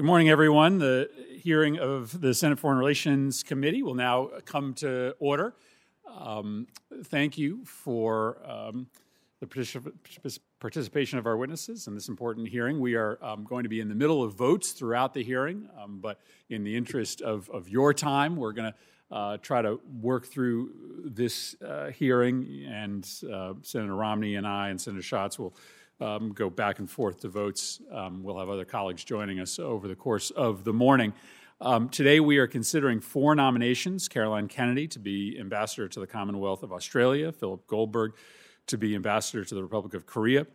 Good morning, everyone. The hearing of the Senate Foreign Relations Committee will now come to order. Um, thank you for um, the participation of our witnesses in this important hearing. We are um, going to be in the middle of votes throughout the hearing, um, but in the interest of, of your time, we're going to uh, try to work through this uh, hearing, and uh, Senator Romney and I and Senator Schatz will um, go back and forth to votes. Um, we'll have other colleagues joining us over the course of the morning. Um, today, we are considering four nominations Caroline Kennedy to be ambassador to the Commonwealth of Australia, Philip Goldberg to be ambassador to the Republic of Korea,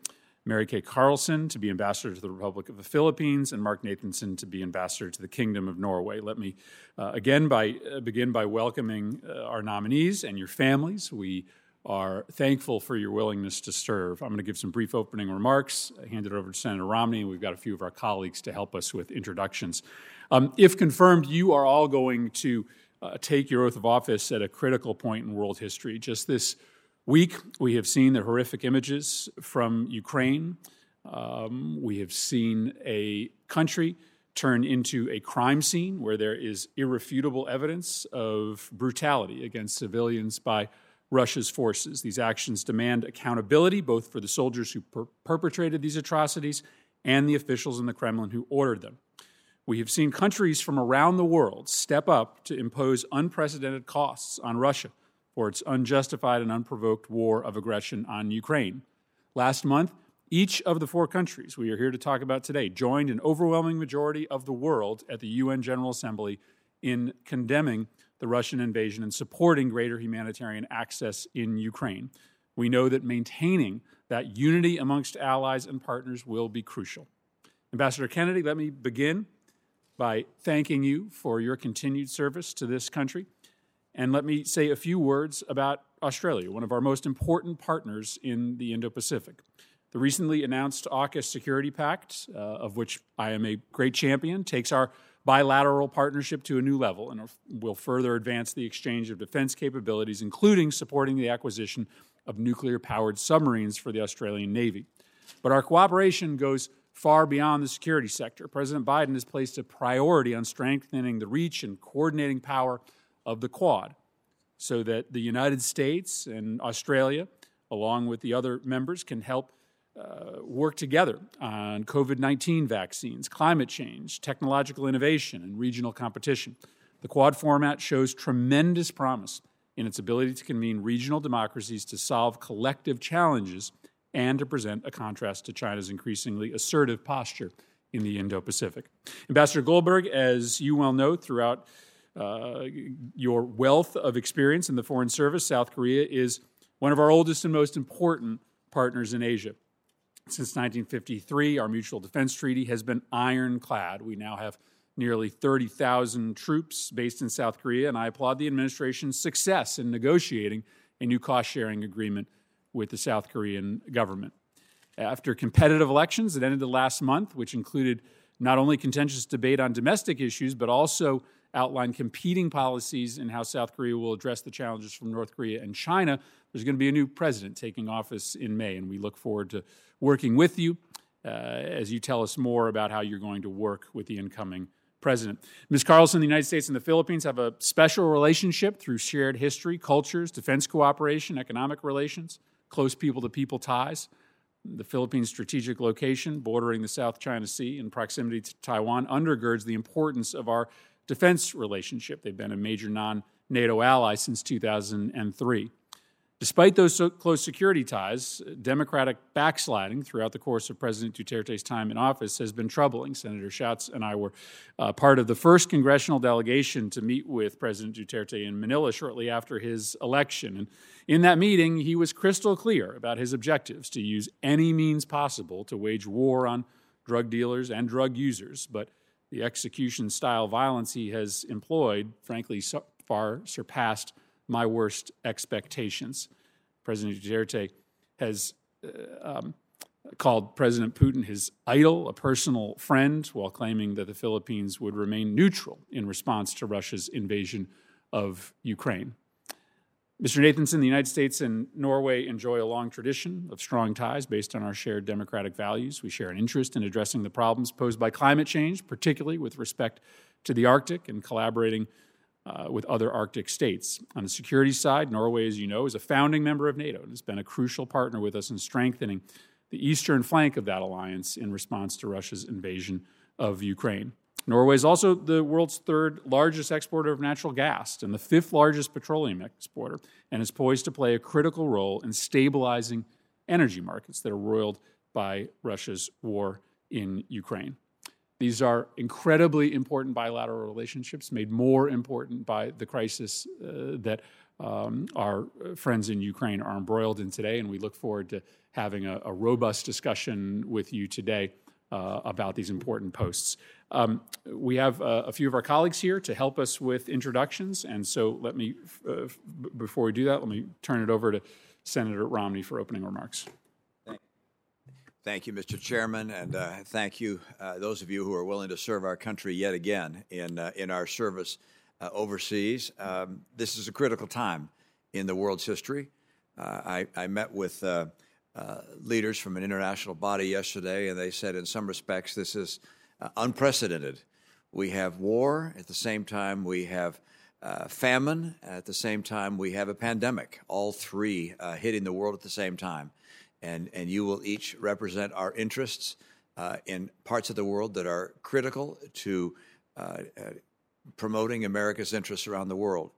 Mary Kay Carlson to be ambassador to the Republic of the Philippines, and Mark Nathanson to be ambassador to the Kingdom of Norway. Let me uh, again by, uh, begin by welcoming uh, our nominees and your families. We are thankful for your willingness to serve. I'm going to give some brief opening remarks, I hand it over to Senator Romney, we've got a few of our colleagues to help us with introductions. Um, if confirmed, you are all going to uh, take your oath of office at a critical point in world history. Just this week, we have seen the horrific images from Ukraine. Um, we have seen a country turn into a crime scene where there is irrefutable evidence of brutality against civilians by Russia's forces. These actions demand accountability both for the soldiers who per- perpetrated these atrocities and the officials in the Kremlin who ordered them. We have seen countries from around the world step up to impose unprecedented costs on Russia for its unjustified and unprovoked war of aggression on Ukraine. Last month, each of the four countries we are here to talk about today joined an overwhelming majority of the world at the UN General Assembly in condemning the Russian invasion and supporting greater humanitarian access in Ukraine. We know that maintaining that unity amongst allies and partners will be crucial. Ambassador Kennedy, let me begin by thanking you for your continued service to this country. And let me say a few words about Australia, one of our most important partners in the Indo Pacific. The recently announced AUKUS Security Pact, uh, of which I am a great champion, takes our bilateral partnership to a new level and will further advance the exchange of defense capabilities, including supporting the acquisition of nuclear powered submarines for the Australian Navy. But our cooperation goes far beyond the security sector. President Biden has placed a priority on strengthening the reach and coordinating power of the Quad so that the United States and Australia, along with the other members, can help uh, work together on COVID 19 vaccines, climate change, technological innovation, and regional competition. The Quad format shows tremendous promise in its ability to convene regional democracies to solve collective challenges and to present a contrast to China's increasingly assertive posture in the Indo Pacific. Ambassador Goldberg, as you well know throughout uh, your wealth of experience in the Foreign Service, South Korea is one of our oldest and most important partners in Asia. Since 1953, our mutual defense treaty has been ironclad. We now have nearly 30,000 troops based in South Korea, and I applaud the administration's success in negotiating a new cost sharing agreement with the South Korean government. After competitive elections that ended last month, which included not only contentious debate on domestic issues, but also outlined competing policies in how South Korea will address the challenges from North Korea and China. There's going to be a new president taking office in May, and we look forward to working with you uh, as you tell us more about how you're going to work with the incoming president. Ms. Carlson, the United States and the Philippines have a special relationship through shared history, cultures, defense cooperation, economic relations, close people to people ties. The Philippines' strategic location, bordering the South China Sea and proximity to Taiwan, undergirds the importance of our defense relationship. They've been a major non NATO ally since 2003. Despite those close security ties, Democratic backsliding throughout the course of President Duterte's time in office has been troubling. Senator Schatz and I were uh, part of the first congressional delegation to meet with President Duterte in Manila shortly after his election. And in that meeting, he was crystal clear about his objectives to use any means possible to wage war on drug dealers and drug users. But the execution style violence he has employed, frankly, so far surpassed my worst expectations. President Duterte has uh, um, called President Putin his idol, a personal friend, while claiming that the Philippines would remain neutral in response to Russia's invasion of Ukraine. Mr. Nathanson, the United States and Norway enjoy a long tradition of strong ties based on our shared democratic values. We share an interest in addressing the problems posed by climate change, particularly with respect to the Arctic and collaborating uh, with other Arctic states. On the security side, Norway, as you know, is a founding member of NATO and has been a crucial partner with us in strengthening the eastern flank of that alliance in response to Russia's invasion of Ukraine. Norway is also the world's third largest exporter of natural gas and the fifth largest petroleum exporter, and is poised to play a critical role in stabilizing energy markets that are roiled by Russia's war in Ukraine. These are incredibly important bilateral relationships, made more important by the crisis uh, that um, our friends in Ukraine are embroiled in today, and we look forward to having a, a robust discussion with you today uh, about these important posts. Um, we have uh, a few of our colleagues here to help us with introductions, and so let me, uh, before we do that, let me turn it over to Senator Romney for opening remarks. Thank you, Mr. Chairman, and uh, thank you, uh, those of you who are willing to serve our country yet again in, uh, in our service overseas. Um, this is a critical time in the world's history. I, I, met with uh, leaders from an international body yesterday, and they said, in some respects, this is uh, unprecedented. We have war at the same time, we have uh, famine at the same time, we have a pandemic, all three uh, hitting the world at the same time. And, and you will each represent our interests uh, in parts of the world that are critical to promoting America's interests around the world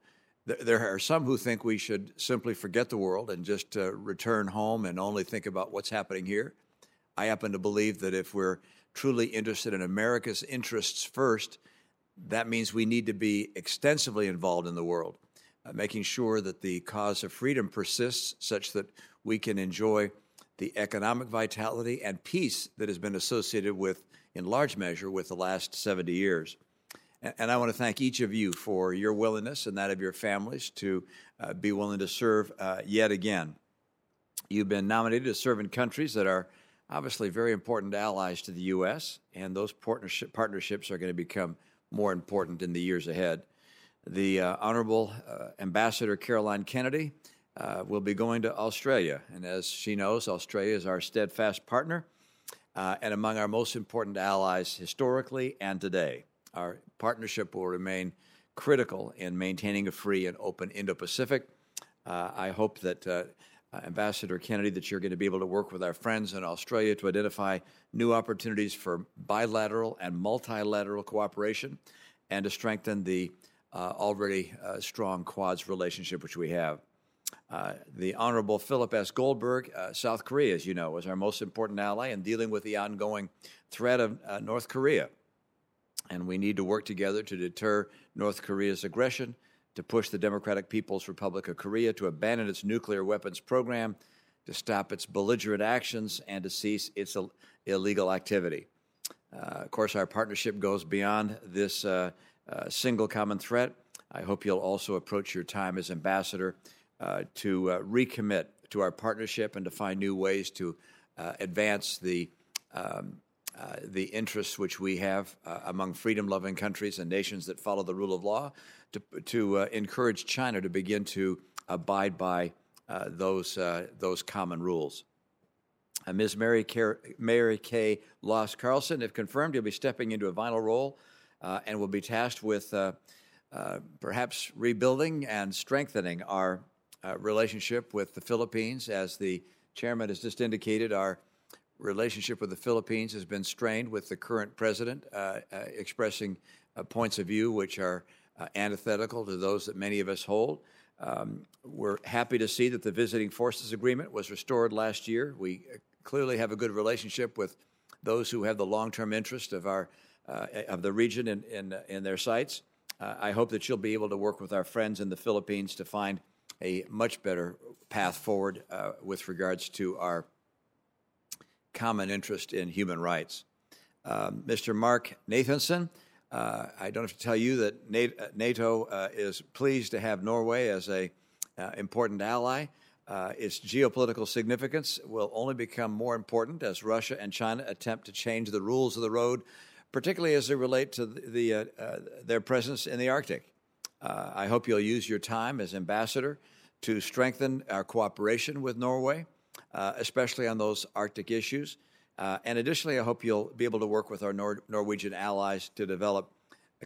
there are some who think we should simply forget the world and just uh, return home and only think about what's happening here. I happen to believe that if we're truly interested in America's interests first, that means we need to be extensively involved in the world, uh, making sure that the cause of freedom persists such that we can enjoy the economic vitality and peace that has been associated with, in large measure, with the last 70 years. And I want to thank each of you for your willingness and that of your families to uh, be willing to serve uh, yet again. You've been nominated to serve in countries that are obviously very important allies to the U.S., and those partnership, partnerships are going to become more important in the years ahead. The uh, Honorable uh, Ambassador Caroline Kennedy uh, will be going to Australia, and as she knows, Australia is our steadfast partner uh, and among our most important allies historically and today. Our partnership will remain critical in maintaining a free and open Indo Pacific. Uh, I hope that, uh, Ambassador Kennedy, that you're going to be able to work with our friends in Australia to identify new opportunities for bilateral and multilateral cooperation and to strengthen the uh, already uh, strong Quads relationship which we have. Uh, the Honorable Philip S. Goldberg, uh, South Korea, as you know, is our most important ally in dealing with the ongoing threat of North Korea and we need to work together to deter North Korea's aggression, to push the Democratic People's Republic of Korea to abandon its nuclear weapons program, to stop its belligerent actions, and to cease its Ill- illegal activity. Uh, of course, our partnership goes beyond this uh, uh, single common threat. I hope you'll also approach your time as ambassador uh, to uh, recommit to our partnership and to find new ways to uh, advance the um, uh, the interests which we have uh, among freedom loving countries and nations that follow the rule of law, to, to uh, encourage China to begin to abide by uh, those, those common rules. Ms. Mary, Car- Mary Kay Loss Carlson, if confirmed, you'll be stepping into a vital role and will be tasked with perhaps rebuilding and strengthening our relationship with the Philippines. As the chairman has just indicated, our relationship with the Philippines has been strained with the current president uh, uh, expressing uh, points of view which are uh, antithetical to those that many of us hold. Um, we're happy to see that the visiting forces agreement was restored last year. We uh, clearly have a good relationship with those who have the long-term interest of our uh, of the region in in, in their sights. I hope that you'll be able to work with our friends in the Philippines to find a much better path forward with regards to our common interest in human rights. Uh, Mr. Mark Nathanson, uh, I don't have to tell you that NATO uh, is pleased to have Norway as a uh, important ally. Uh, its geopolitical significance will only become more important as Russia and China attempt to change the rules of the road, particularly as they relate to the, the uh, their presence in the Arctic. I hope you'll use your time as ambassador to strengthen our cooperation with Norway, uh, especially on those Arctic issues. Uh, and additionally, I hope you'll be able to work with our Nor- Norwegian allies to develop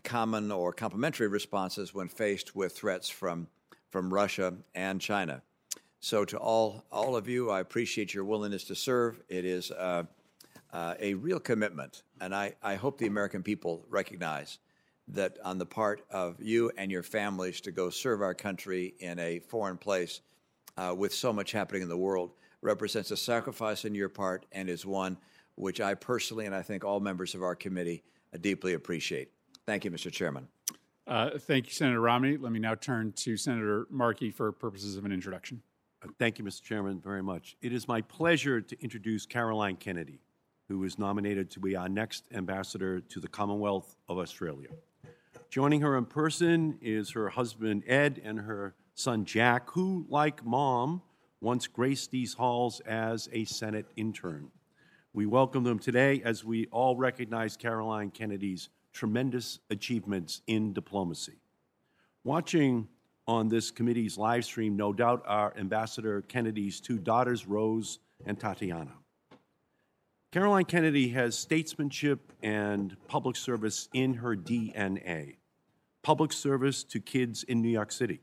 common or complementary responses when faced with threats from, from Russia and China. So, to all, all of you, I appreciate your willingness to serve. It is uh, uh, a real commitment, and I, I hope the American people recognize that on the part of you and your families to go serve our country in a foreign place uh, with so much happening in the world represents a sacrifice on your part and is one which I personally and I think all members of our committee uh, deeply appreciate. Thank you, Mr. Chairman. Uh, thank you, Senator Romney. Let me now turn to Senator Markey for purposes of an introduction. Uh, thank you, Mr. Chairman, very much. It is my pleasure to introduce Caroline Kennedy, who is nominated to be our next ambassador to the Commonwealth of Australia. Joining her in person is her husband Ed and her son Jack, who, like mom, once graced these halls as a Senate intern. We welcome them today as we all recognize Caroline Kennedy's tremendous achievements in diplomacy. Watching on this committee's live stream, no doubt, are Ambassador Kennedy's two daughters, Rose and Tatiana. Caroline Kennedy has statesmanship and public service in her DNA public service to kids in New York City,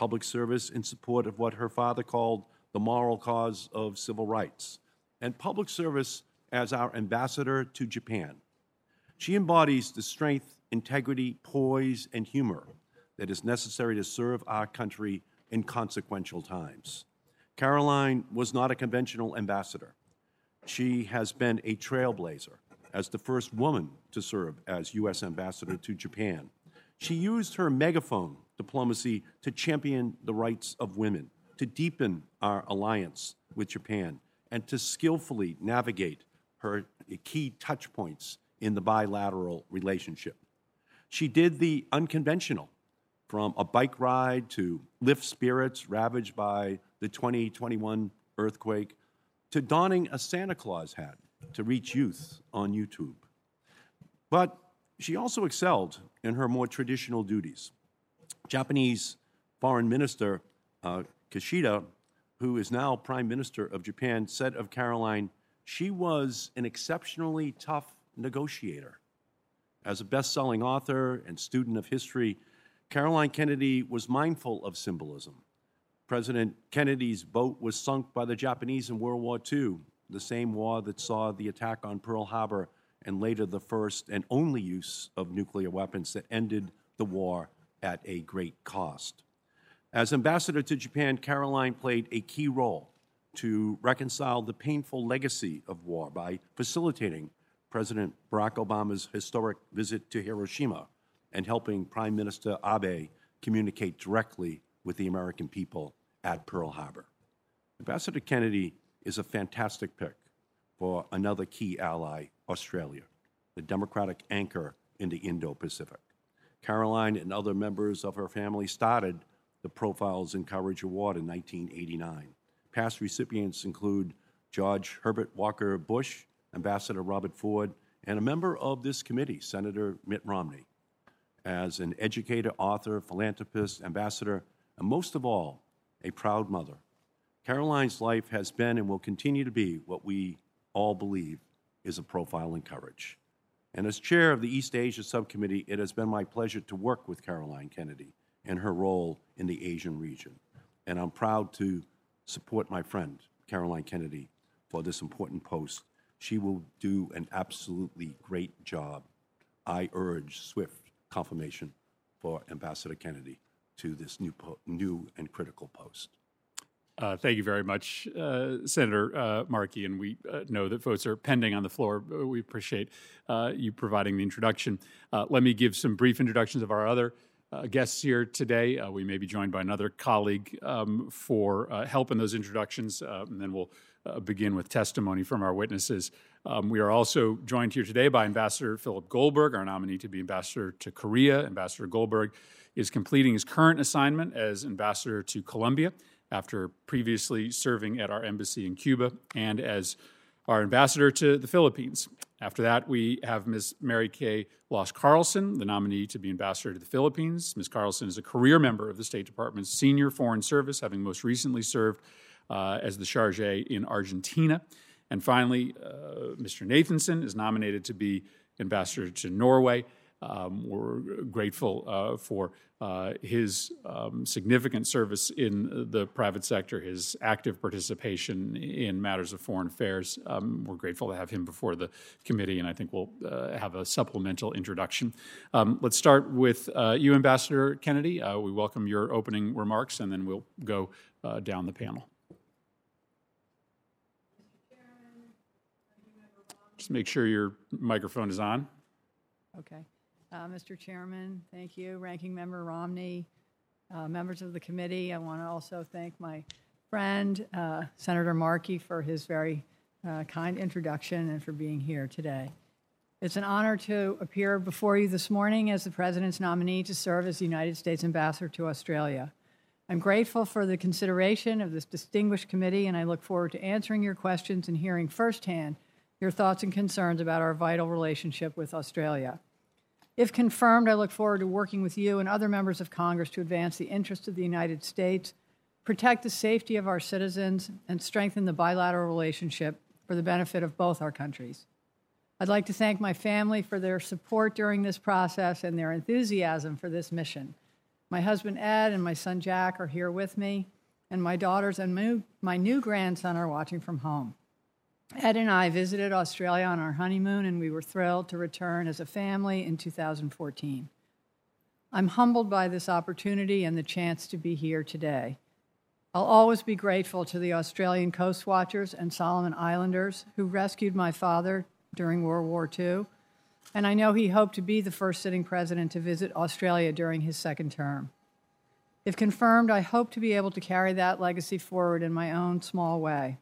public service in support of what her father called the moral cause of civil rights, and public service as our ambassador to Japan. She embodies the strength, integrity, poise, and humor that is necessary to serve our country in consequential times. Caroline was not a conventional ambassador. She has been a trailblazer as the first woman to serve as U.S. ambassador to Japan she used her megaphone diplomacy to champion the rights of women, to deepen our alliance with Japan, and to skillfully navigate her key touch points in the bilateral relationship. She did the unconventional, from a bike ride to lift spirits ravaged by the 2021 earthquake, to donning a Santa Claus hat to reach youth on YouTube. But she also excelled in her more traditional duties. Japanese Foreign Minister uh, Kishida, who is now Prime Minister of Japan, said of Caroline, she was an exceptionally tough negotiator. As a best selling author and student of history, Caroline Kennedy was mindful of symbolism. President Kennedy's boat was sunk by the Japanese in World War II, the same war that saw the attack on Pearl Harbor and later the first and only use of nuclear weapons that ended the war at a great cost. As ambassador to Japan, Caroline played a key role to reconcile the painful legacy of war by facilitating President Barack Obama's historic visit to Hiroshima and helping Prime Minister Abe communicate directly with the American people at Pearl Harbor. Ambassador Kennedy is a fantastic pick for another key ally Australia, the democratic anchor in the Indo Pacific. Caroline and other members of her family started the Profiles in Courage Award in 1989. Past recipients include George Herbert Walker Bush, Ambassador Robert Ford, and a member of this committee, Senator Mitt Romney. As an educator, author, philanthropist, ambassador, and most of all, a proud mother, Caroline's life has been and will continue to be what we all believe is a profile in courage. And as chair of the East Asia Subcommittee, it has been my pleasure to work with Caroline Kennedy in her role in the Asian region. And I'm proud to support my friend, Caroline Kennedy, for this important post. She will do an absolutely great job. I urge swift confirmation for Ambassador Kennedy to this new, new and critical post. Uh, thank you very much, uh, Senator uh, Markey. And we uh, know that votes are pending on the floor. We appreciate uh, you providing the introduction. Uh, let me give some brief introductions of our other guests here today. we may be joined by another colleague um, for help in those introductions, and then we'll begin with testimony from our witnesses. Um, we are also joined here today by Ambassador Philip Goldberg, our nominee to be ambassador to Korea. Ambassador Goldberg is completing his current assignment as ambassador to Colombia after previously serving at our embassy in Cuba and as our ambassador to the Philippines. After that, we have Ms. Mary Kay Loss Carlson, the nominee to be ambassador to the Philippines. Ms. Carlson is a career member of the State Department's Senior Foreign Service, having most recently served uh, as the charge in Argentina. And finally, uh, Mr. Nathanson is nominated to be ambassador to Norway. Um, we're grateful uh, for uh, his um, significant service in the private sector, his active participation in matters of foreign affairs. Um, we're grateful to have him before the committee, and I think we'll uh, have a supplemental introduction. Um, let's start with uh, you, Ambassador Kennedy. Uh, we welcome your opening remarks, and then we'll go uh, down the panel. Just make sure your microphone is on. Okay. Uh, Mr. Chairman, thank you. Ranking Member Romney, uh, members of the committee, I want to also thank my friend, uh, Senator Markey, for his very uh, kind introduction and for being here today. It's an honor to appear before you this morning as the President's nominee to serve as the United States Ambassador to Australia. I'm grateful for the consideration of this distinguished committee, and I look forward to answering your questions and hearing firsthand your thoughts and concerns about our vital relationship with Australia. If confirmed, I look forward to working with you and other members of Congress to advance the interests of the United States, protect the safety of our citizens, and strengthen the bilateral relationship for the benefit of both our countries. I'd like to thank my family for their support during this process and their enthusiasm for this mission. My husband Ed and my son Jack are here with me, and my daughters and my new grandson are watching from home. Ed and I visited Australia on our honeymoon, and we were thrilled to return as a family in 2014. I'm humbled by this opportunity and the chance to be here today. I'll always be grateful to the Australian Coast Watchers and Solomon Islanders who rescued my father during World War II, and I know he hoped to be the first sitting president to visit Australia during his second term. If confirmed, I hope to be able to carry that legacy forward in my own small way.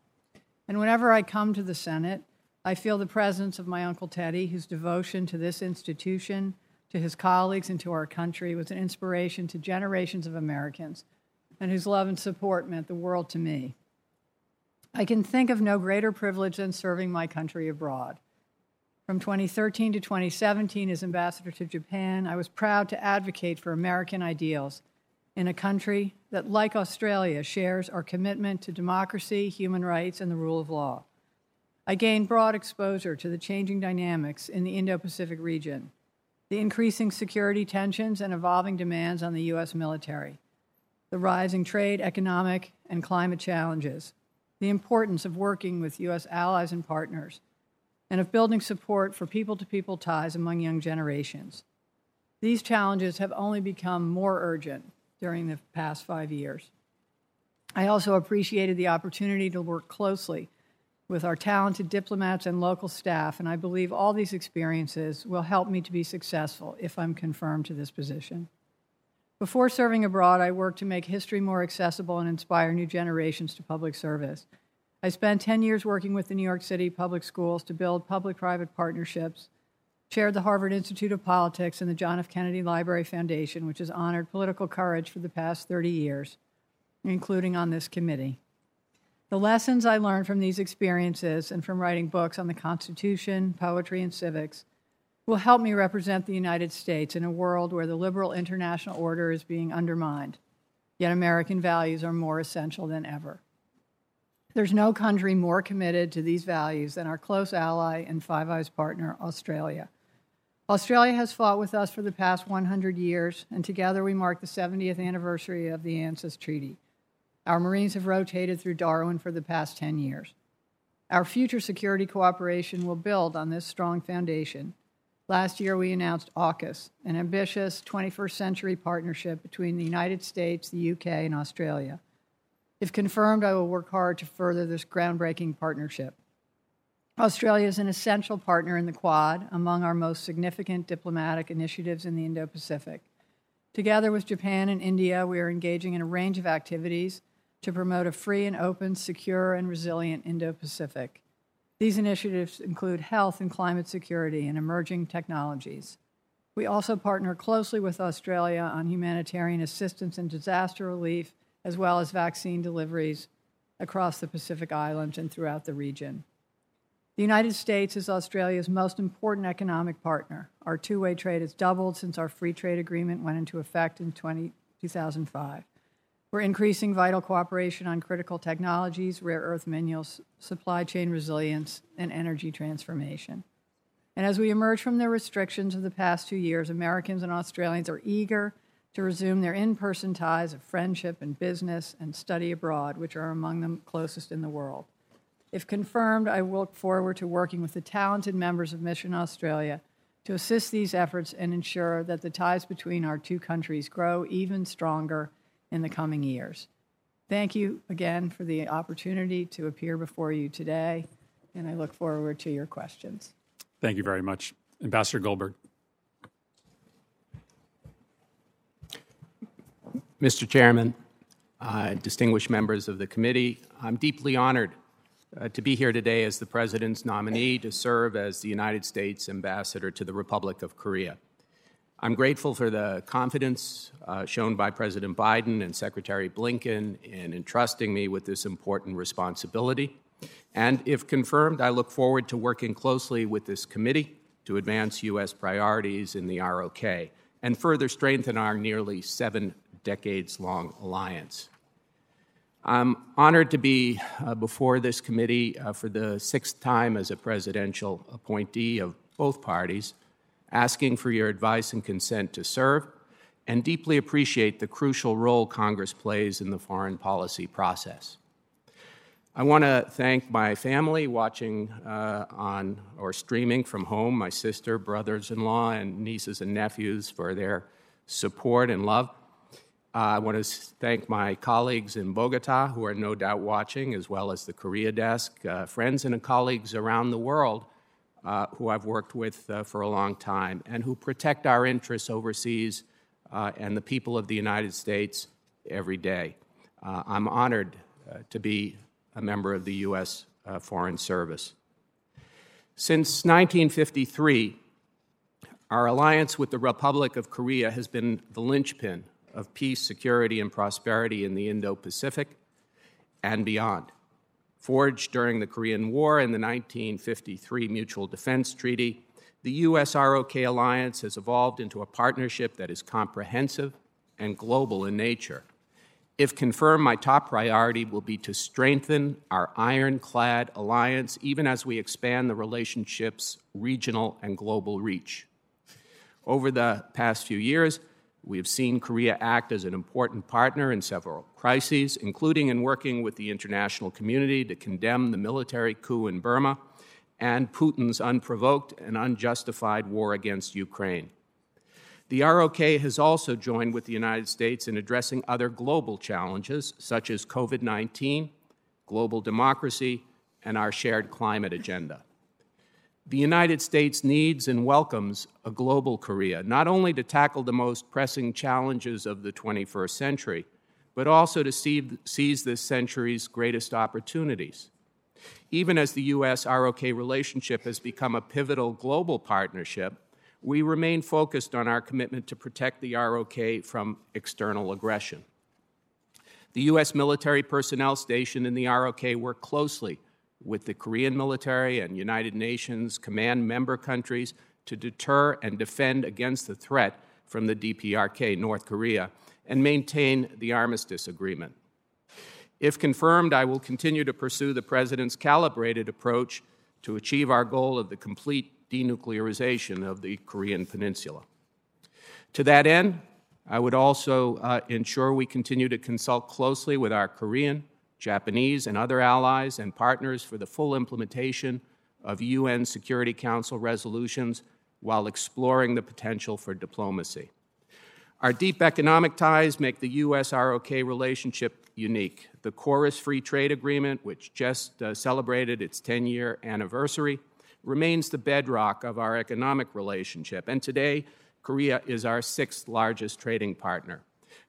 And whenever I come to the Senate, I feel the presence of my Uncle Teddy, whose devotion to this institution, to his colleagues, and to our country was an inspiration to generations of Americans, and whose love and support meant the world to me. I can think of no greater privilege than serving my country abroad. From 2013 to 2017, as ambassador to Japan, I was proud to advocate for American ideals in a country that, like Australia, shares our commitment to democracy, human rights, and the rule of law. I gained broad exposure to the changing dynamics in the Indo Pacific region, the increasing security tensions and evolving demands on the U.S. military, the rising trade, economic, and climate challenges, the importance of working with U.S. allies and partners, and of building support for people to people ties among young generations. These challenges have only become more urgent during the past five years. I also appreciated the opportunity to work closely with our talented diplomats and local staff, and I believe all these experiences will help me to be successful if I'm confirmed to this position. Before serving abroad, I worked to make history more accessible and inspire new generations to public service. I spent 10 years working with the New York City public schools to build public private partnerships chaired the Harvard Institute of Politics and the John F. Kennedy Library Foundation, which has honored political courage for the past 30 years, including on this committee. The lessons I learned from these experiences and from writing books on the Constitution, poetry, and civics will help me represent the United States in a world where the liberal international order is being undermined, yet American values are more essential than ever. There's no country more committed to these values than our close ally and Five Eyes partner, Australia. Australia has fought with us for the past 100 years, and together we mark the 70th anniversary of the ANZUS Treaty. Our Marines have rotated through Darwin for the past 10 years. Our future security cooperation will build on this strong foundation. Last year, we announced AUKUS, an ambitious 21st century partnership between the United States, the UK, and Australia. If confirmed, I will work hard to further this groundbreaking partnership. Australia is an essential partner in the Quad, among our most significant diplomatic initiatives in the Indo Pacific. Together with Japan and India, we are engaging in a range of activities to promote a free and open, secure, and resilient Indo Pacific. These initiatives include health and climate security and emerging technologies. We also partner closely with Australia on humanitarian assistance and disaster relief, as well as vaccine deliveries across the Pacific Islands and throughout the region. The United States is Australia's most important economic partner. Our two way trade has doubled since our free trade agreement went into effect in 20, 2005. We're increasing vital cooperation on critical technologies, rare earth minerals, supply chain resilience, and energy transformation. And as we emerge from the restrictions of the past two years, Americans and Australians are eager to resume their in person ties of friendship and business and study abroad, which are among the closest in the world. If confirmed, I look forward to working with the talented members of Mission Australia to assist these efforts and ensure that the ties between our two countries grow even stronger in the coming years. Thank you again for the opportunity to appear before you today, and I look forward to your questions. Thank you very much. Ambassador Goldberg. Mr. Chairman, uh, distinguished members of the committee, I'm deeply honored uh, to be here today as the President's nominee to serve as the United States Ambassador to the Republic of Korea. I'm grateful for the confidence uh, shown by President Biden and Secretary Blinken in entrusting me with this important responsibility. And if confirmed, I look forward to working closely with this committee to advance U.S. priorities in the ROK and further strengthen our nearly seven decades long alliance. I'm honored to be uh, before this committee uh, for the sixth time as a presidential appointee of both parties, asking for your advice and consent to serve, and deeply appreciate the crucial role Congress plays in the foreign policy process. I want to thank my family watching uh, on or streaming from home, my sister, brothers in law, and nieces and nephews for their support and love. Uh, I want to thank my colleagues in Bogota who are no doubt watching, as well as the Korea desk, uh, friends and colleagues around the world uh, who I've worked with for a long time and who protect our interests overseas and the people of the United States every day. I'm honored to be a member of the U.S. Foreign Service. Since 1953, our alliance with the Republic of Korea has been the linchpin of peace, security, and prosperity in the Indo Pacific and beyond. Forged during the Korean War and the 1953 Mutual Defense Treaty, the US ROK alliance has evolved into a partnership that is comprehensive and global in nature. If confirmed, my top priority will be to strengthen our ironclad alliance even as we expand the relationship's regional and global reach. Over the past few years, we have seen Korea act as an important partner in several crises, including in working with the international community to condemn the military coup in Burma and Putin's unprovoked and unjustified war against Ukraine. The ROK has also joined with the United States in addressing other global challenges, such as COVID 19, global democracy, and our shared climate agenda. The United States needs and welcomes a global Korea, not only to tackle the most pressing challenges of the 21st century, but also to seize this century's greatest opportunities. Even as the U.S. ROK relationship has become a pivotal global partnership, we remain focused on our commitment to protect the ROK from external aggression. The U.S. military personnel stationed in the ROK work closely with the Korean military and United Nations command member countries to deter and defend against the threat from the DPRK, North Korea, and maintain the armistice agreement. If confirmed, I will continue to pursue the President's calibrated approach to achieve our goal of the complete denuclearization of the Korean Peninsula. To that end, I would also uh, ensure we continue to consult closely with our Korean, Japanese, and other allies and partners for the full implementation of UN Security Council resolutions while exploring the potential for diplomacy. Our deep economic ties make the U.S. ROK relationship unique. The KORUS Free Trade Agreement, which just uh, celebrated its 10 year anniversary, remains the bedrock of our economic relationship. And today, Korea is our sixth largest trading partner.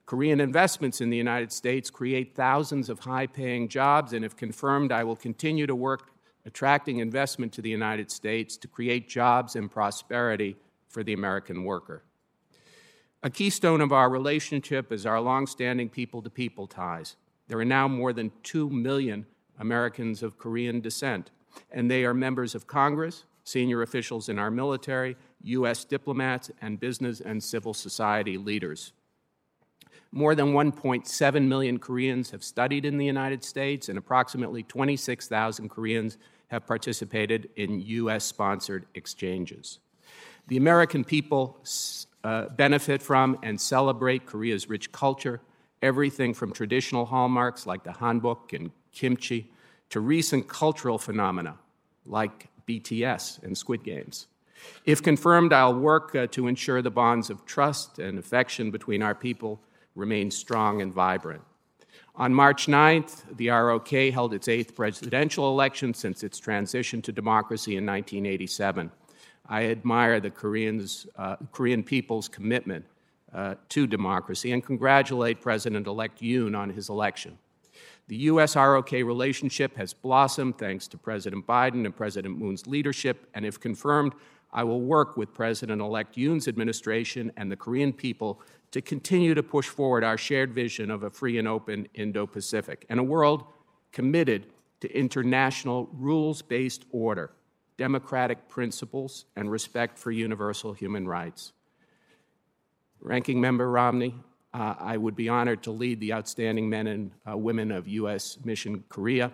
Korean investments in the United States create thousands of high paying jobs, and if confirmed, I will continue to work attracting investment to the United States to create jobs and prosperity for the American worker. A keystone of our relationship is our longstanding people to people ties. There are now more than 2 million Americans of Korean descent, and they are members of Congress, senior officials in our military, U.S. diplomats, and business and civil society leaders. More than 1.7 million Koreans have studied in the United States, and approximately 26,000 Koreans have participated in U.S. sponsored exchanges. The American people uh, benefit from and celebrate Korea's rich culture, everything from traditional hallmarks like the hanbok and kimchi to recent cultural phenomena like BTS and Squid Games. If confirmed, I'll work uh, to ensure the bonds of trust and affection between our people remain strong and vibrant. On March 9th, the ROK held its eighth presidential election since its transition to democracy in 1987. I admire the Koreans, uh, Korean people's commitment uh, to democracy and congratulate President elect Yoon on his election. The U.S. ROK relationship has blossomed thanks to President Biden and President Moon's leadership, and if confirmed, I will work with President elect Yoon's administration and the Korean people to continue to push forward our shared vision of a free and open Indo Pacific and a world committed to international rules based order, democratic principles, and respect for universal human rights. Ranking Member Romney, uh, I would be honored to lead the outstanding men and uh, women of U.S. Mission Korea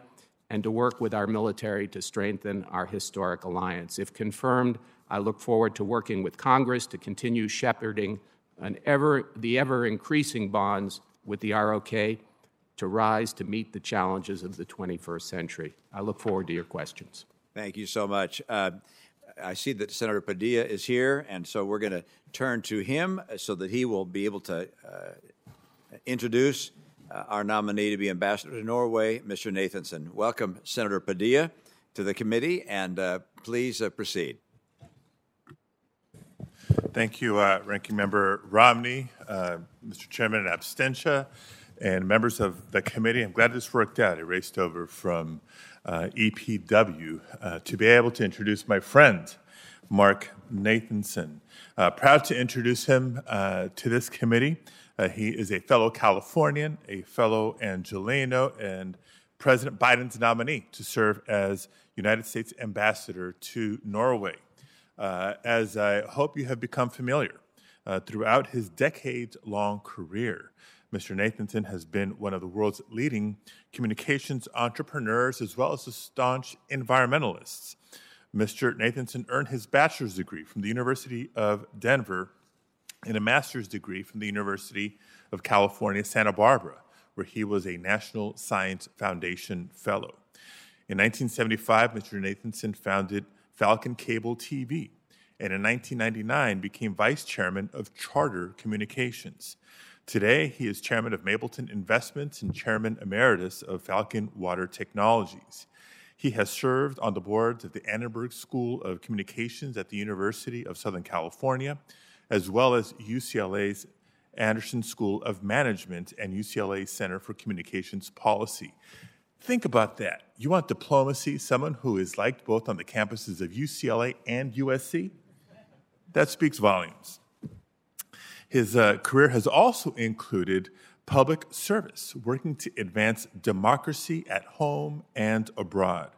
and to work with our military to strengthen our historic alliance. If confirmed, I look forward to working with Congress to continue shepherding an ever, the ever increasing bonds with the ROK to rise to meet the challenges of the 21st century. I look forward to your questions. Thank you so much. Uh, I see that Senator Padilla is here, and so we're going to turn to him so that he will be able to uh, introduce uh, our nominee to be ambassador to Norway, Mr. Nathanson. Welcome, Senator Padilla, to the committee, and uh, please uh, proceed. Thank you, uh, Ranking Member Romney, uh, Mr. Chairman and Abstentia, and members of the committee. I'm glad this worked out. I raced over from uh, EPW uh, to be able to introduce my friend, Mark Nathanson. Uh, proud to introduce him uh, to this committee. he is a fellow Californian, a fellow Angeleno, and President Biden's nominee to serve as United States Ambassador to Norway uh, as I hope you have become familiar. Uh, throughout his decades long career, Mr. Nathanson has been one of the world's leading communications entrepreneurs as well as a staunch environmentalists. Mr. Nathanson earned his bachelor's degree from the University of Denver and a master's degree from the University of California, Santa Barbara, where he was a National Science Foundation Fellow. In 1975, Mr. Nathanson founded Falcon Cable TV, and in 1999 became vice chairman of Charter Communications. Today, he is chairman of Mapleton Investments and chairman emeritus of Falcon Water Technologies. He has served on the boards of the Annenberg School of Communications at the University of Southern California, as well as UCLA's Anderson School of Management and UCLA Center for Communications Policy. Think about that. You want diplomacy, someone who is liked both on the campuses of UCLA and USC? That speaks volumes. His uh, career has also included public service, working to advance democracy at home and abroad.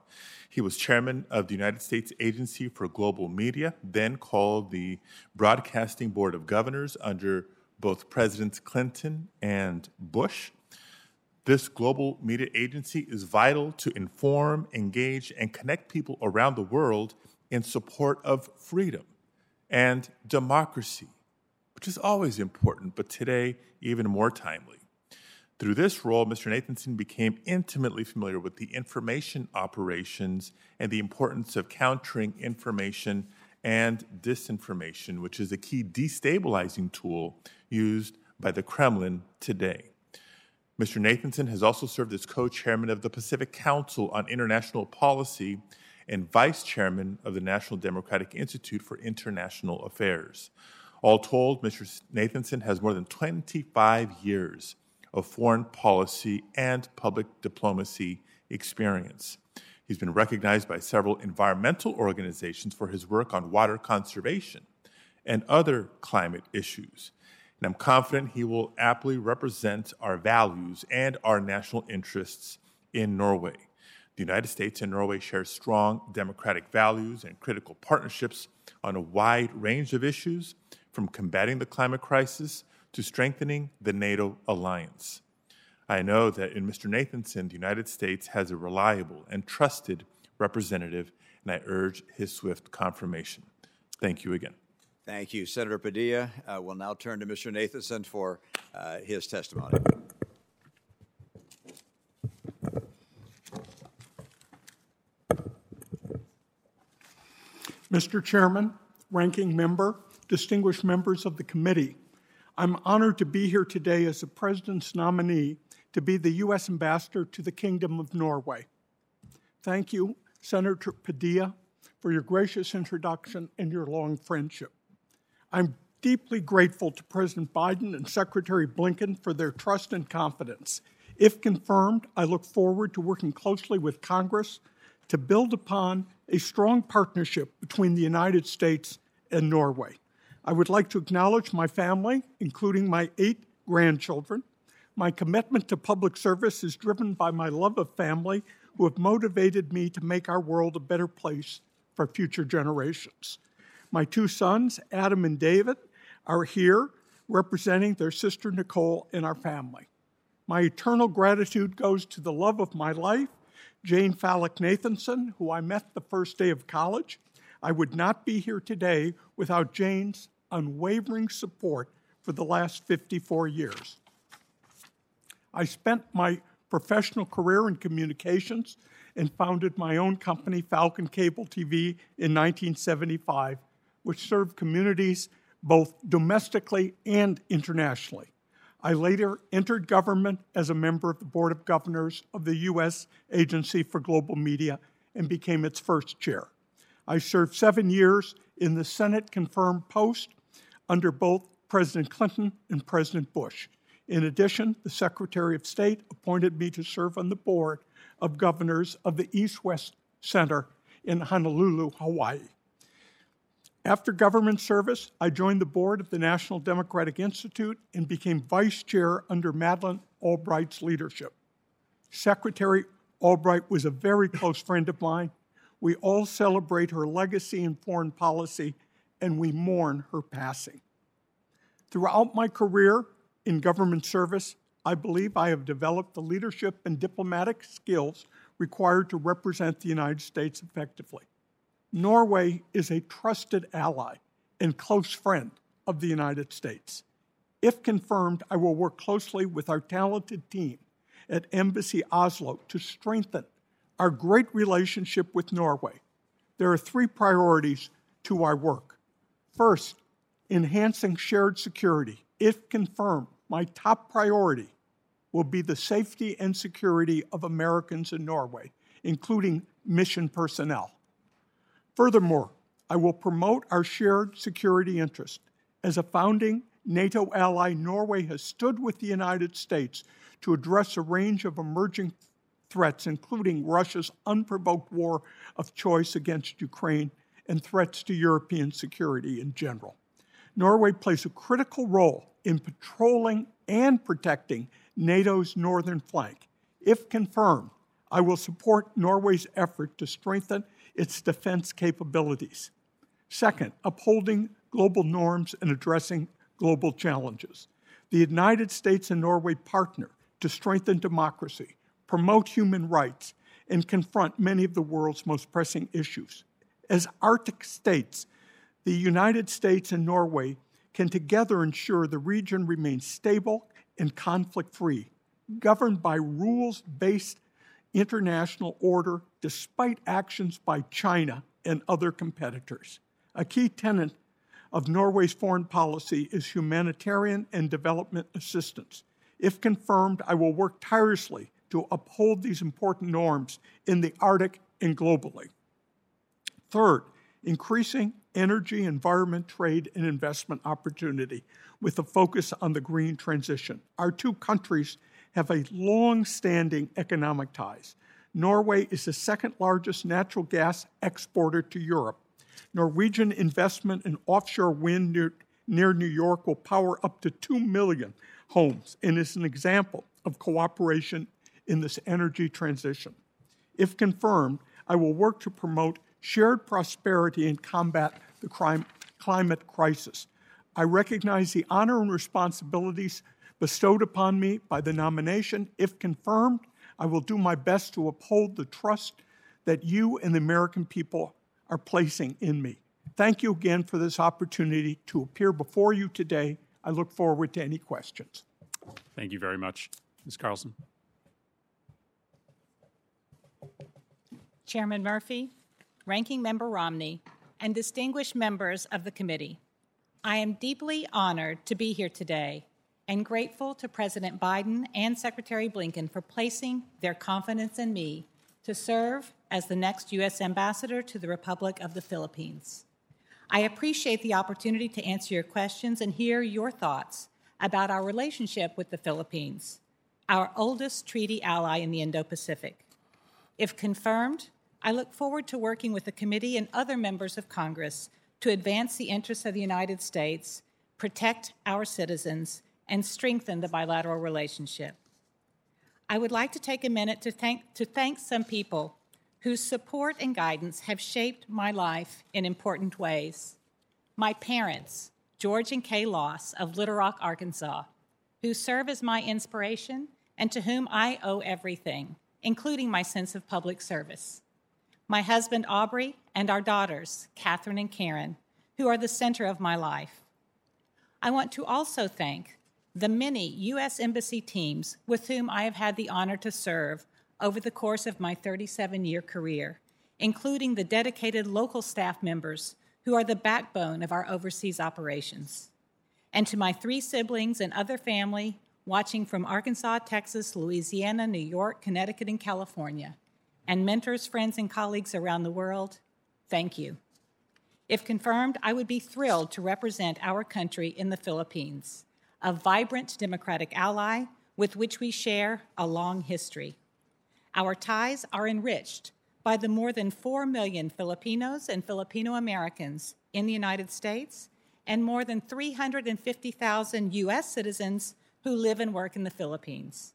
He was chairman of the United States Agency for Global Media, then called the Broadcasting Board of Governors under both Presidents Clinton and Bush. This global media agency is vital to inform, engage, and connect people around the world in support of freedom and democracy, which is always important, but today even more timely. Through this role, Mr. Nathanson became intimately familiar with the information operations and the importance of countering information and disinformation, which is a key destabilizing tool used by the Kremlin today. Mr. Nathanson has also served as co chairman of the Pacific Council on International Policy and vice chairman of the National Democratic Institute for International Affairs. All told, Mr. Nathanson has more than 25 years of foreign policy and public diplomacy experience. He's been recognized by several environmental organizations for his work on water conservation and other climate issues and I'm confident he will aptly represent our values and our national interests in Norway. The United States and Norway share strong democratic values and critical partnerships on a wide range of issues, from combating the climate crisis to strengthening the NATO alliance. I know that in Mr. Nathanson, the United States has a reliable and trusted representative, and I urge his swift confirmation. Thank you again. Thank you, Senator Padilla. Uh, we'll now turn to Mr. Nathanson for uh, his testimony. Mr. Chairman, Ranking Member, distinguished members of the committee, I'm honored to be here today as the President's nominee to be the U.S. Ambassador to the Kingdom of Norway. Thank you, Senator Padilla, for your gracious introduction and your long friendship. I'm deeply grateful to President Biden and Secretary Blinken for their trust and confidence. If confirmed, I look forward to working closely with Congress to build upon a strong partnership between the United States and Norway. I would like to acknowledge my family, including my eight grandchildren. My commitment to public service is driven by my love of family, who have motivated me to make our world a better place for future generations. My two sons, Adam and David, are here representing their sister Nicole and our family. My eternal gratitude goes to the love of my life Jane Fallick Nathanson, who I met the first day of college. I would not be here today without Jane's unwavering support for the last 54 years. I spent my professional career in communications and founded my own company, Falcon Cable TV, in 1975, which served communities both domestically and internationally. I later entered government as a member of the Board of Governors of the U.S. Agency for Global Media and became its first chair. I served seven years in the Senate confirmed post under both President Clinton and President Bush. In addition, the Secretary of State appointed me to serve on the board of governors of the East West Center in Honolulu, Hawaii. After government service, I joined the board of the National Democratic Institute and became vice chair under Madeleine Albright's leadership. Secretary Albright was a very close friend of mine. We all celebrate her legacy in foreign policy and we mourn her passing. Throughout my career in government service, I believe I have developed the leadership and diplomatic skills required to represent the United States effectively. Norway is a trusted ally and close friend of the United States. If confirmed, I will work closely with our talented team at Embassy Oslo to strengthen our great relationship with Norway. There are three priorities to our work. First, enhancing shared security. If confirmed, my top priority will be the safety and security of Americans in Norway, including mission personnel. Furthermore, I will promote our shared security interest. As a founding NATO ally, Norway has stood with the United States to address a range of emerging threats, including Russia's unprovoked war of choice against Ukraine and threats to European security in general. Norway plays a critical role in patrolling and protecting NATO's northern flank. If confirmed, I will support Norway's effort to strengthen its defense capabilities. Second, upholding global norms and addressing global challenges. The United States and Norway partner to strengthen democracy, promote human rights, and confront many of the world's most pressing issues. As Arctic states, the United States and Norway can together ensure the region remains stable and conflict free, governed by rules based international order despite actions by China and other competitors. A key tenet of Norway's foreign policy is humanitarian and development assistance. If confirmed, I will work tirelessly to uphold these important norms in the Arctic and globally. Third, increasing energy, environment, trade, and investment opportunity with a focus on the green transition. Our two countries have a long standing economic ties. Norway is the second largest natural gas exporter to Europe. Norwegian investment in offshore wind near, near New York will power up to 2 million homes and is an example of cooperation in this energy transition. If confirmed, I will work to promote shared prosperity and combat the crime, climate crisis. I recognize the honor and responsibilities bestowed upon me by the nomination. If confirmed, I will do my best to uphold the trust that you and the American people are placing in me. Thank you again for this opportunity to appear before you today. I look forward to any questions. Thank you very much. Ms. Carlson. Chairman Murphy, Ranking Member Romney, and distinguished members of the committee. I am deeply honored to be here today and grateful to President Biden and Secretary Blinken for placing their confidence in me to serve as the next U.S. Ambassador to the Republic of the Philippines. I appreciate the opportunity to answer your questions and hear your thoughts about our relationship with the Philippines, our oldest treaty ally in the Indo Pacific. If confirmed, I look forward to working with the committee and other members of Congress to advance the interests of the United States, protect our citizens, and strengthen the bilateral relationship. I would like to take a minute to thank, to thank some people whose support and guidance have shaped my life in important ways. My parents, George and Kay Loss of Little Rock, Arkansas, who serve as my inspiration and to whom I owe everything, including my sense of public service. My husband, Aubrey, and our daughters, Catherine and Karen, who are the center of my life. I want to also thank the many U.S. Embassy teams with whom I have had the honor to serve over the course of my 37 year career, including the dedicated local staff members who are the backbone of our overseas operations. And to my three siblings and other family watching from Arkansas, Texas, Louisiana, New York, Connecticut, and California, and mentors, friends, and colleagues around the world, thank you. If confirmed, I would be thrilled to represent our country in the Philippines a vibrant democratic ally with which we share a long history. Our ties are enriched by the more than 4 million Filipinos and Filipino Americans in the United States and more than 350,000 U.S. citizens who live and work in the Philippines.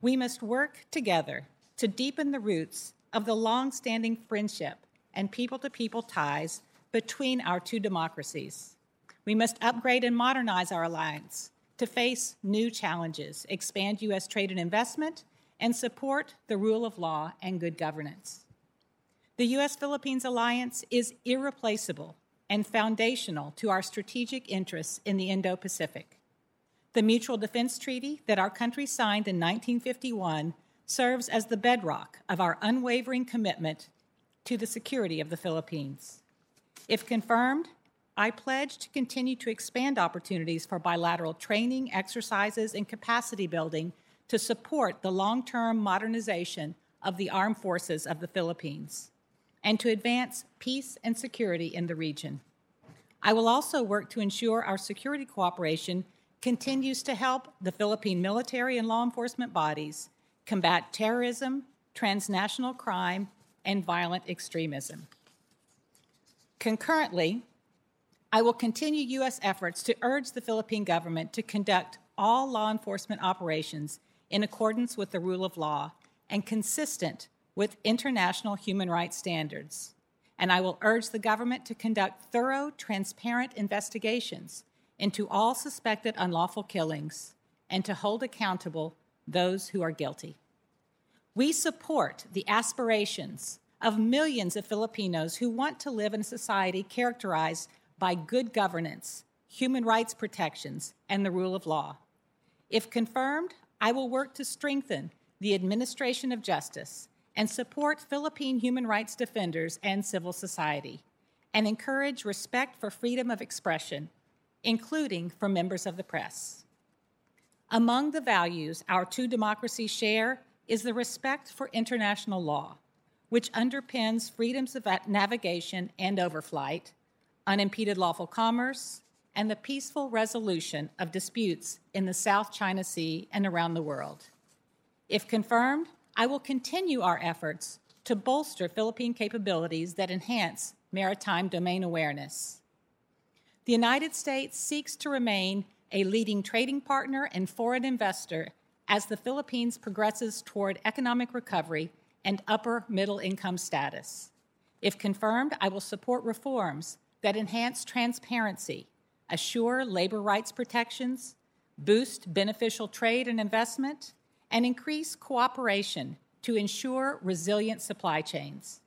We must work together to deepen the roots of the long standing friendship and people to people ties between our two democracies. We must upgrade and modernize our alliance to face new challenges, expand U.S. trade and investment, and support the rule of law and good governance. The U.S. Philippines alliance is irreplaceable and foundational to our strategic interests in the Indo Pacific. The Mutual Defense Treaty that our country signed in 1951 serves as the bedrock of our unwavering commitment to the security of the Philippines. If confirmed, I pledge to continue to expand opportunities for bilateral training, exercises, and capacity building to support the long term modernization of the armed forces of the Philippines and to advance peace and security in the region. I will also work to ensure our security cooperation continues to help the Philippine military and law enforcement bodies combat terrorism, transnational crime, and violent extremism. Concurrently, I will continue U.S. efforts to urge the Philippine government to conduct all law enforcement operations in accordance with the rule of law and consistent with international human rights standards. And I will urge the government to conduct thorough, transparent investigations into all suspected unlawful killings and to hold accountable those who are guilty. We support the aspirations of millions of Filipinos who want to live in a society characterized by good governance, human rights protections, and the rule of law. If confirmed, I will work to strengthen the administration of justice and support Philippine human rights defenders and civil society, and encourage respect for freedom of expression, including for members of the press. Among the values our two democracies share is the respect for international law, which underpins freedoms of navigation and overflight unimpeded lawful commerce, and the peaceful resolution of disputes in the South China Sea and around the world. If confirmed, I will continue our efforts to bolster Philippine capabilities that enhance maritime domain awareness. The United States seeks to remain a leading trading partner and foreign investor as the Philippines progresses toward economic recovery and upper middle income status. If confirmed, I will support reforms that enhance transparency, assure labor rights protections, boost beneficial trade and investment, and increase cooperation to ensure resilient supply chains.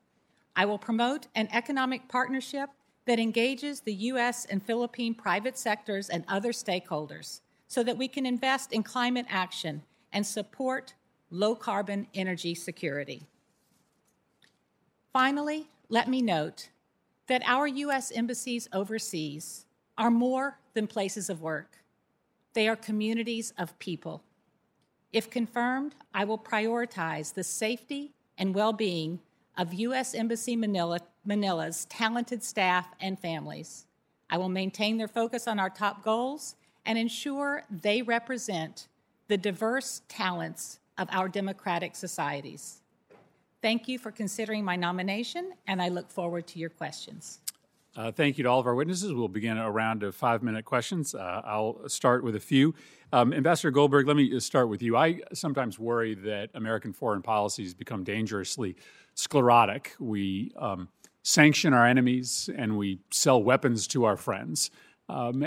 I will promote an economic partnership that engages the U.S. and Philippine private sectors and other stakeholders so that we can invest in climate action and support low carbon energy security. Finally, let me note that our U.S. embassies overseas are more than places of work. They are communities of people. If confirmed, I will prioritize the safety and well being of U.S. Embassy Manila, Manila's talented staff and families. I will maintain their focus on our top goals and ensure they represent the diverse talents of our democratic societies. Thank you for considering my nomination, and I look forward to your questions. Uh, thank you to all of our witnesses. We'll begin a round of five minute questions. Uh, I'll start with a few. Um, Ambassador Goldberg, let me start with you. I sometimes worry that American foreign policy has become dangerously sclerotic. We um, sanction our enemies and we sell weapons to our friends. Um,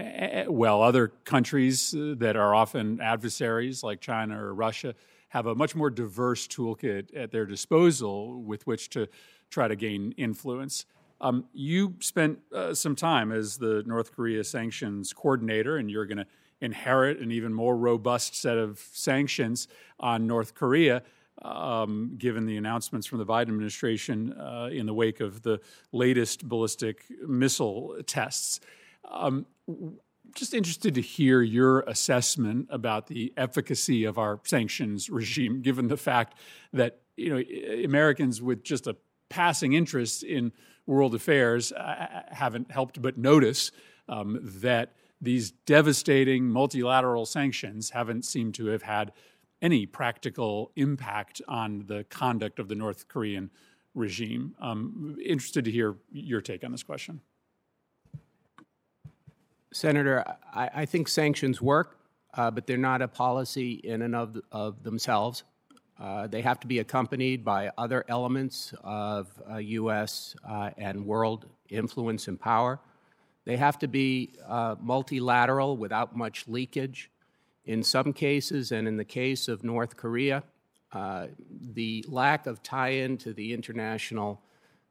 well, other countries uh, that are often adversaries, like China or Russia, have a much more diverse toolkit at their disposal with which to try to gain influence. Um, you spent uh, some time as the North Korea sanctions coordinator, and you're going to inherit an even more robust set of sanctions on North Korea. Um, given the announcements from the Biden administration uh, in the wake of the latest ballistic missile tests. Um, just interested to hear your assessment about the efficacy of our sanctions regime, given the fact that you know Americans with just a passing interest in world affairs uh, haven't helped but notice um, that these devastating multilateral sanctions haven't seemed to have had any practical impact on the conduct of the North Korean regime. Um, interested to hear your take on this question. Senator, I, I think sanctions work, uh, but they're not a policy in and of, of themselves. Uh, they have to be accompanied by other elements of uh, U.S. Uh, and world influence and power. They have to be uh, multilateral without much leakage. In some cases, and in the case of North Korea, uh, the lack of tie in to the international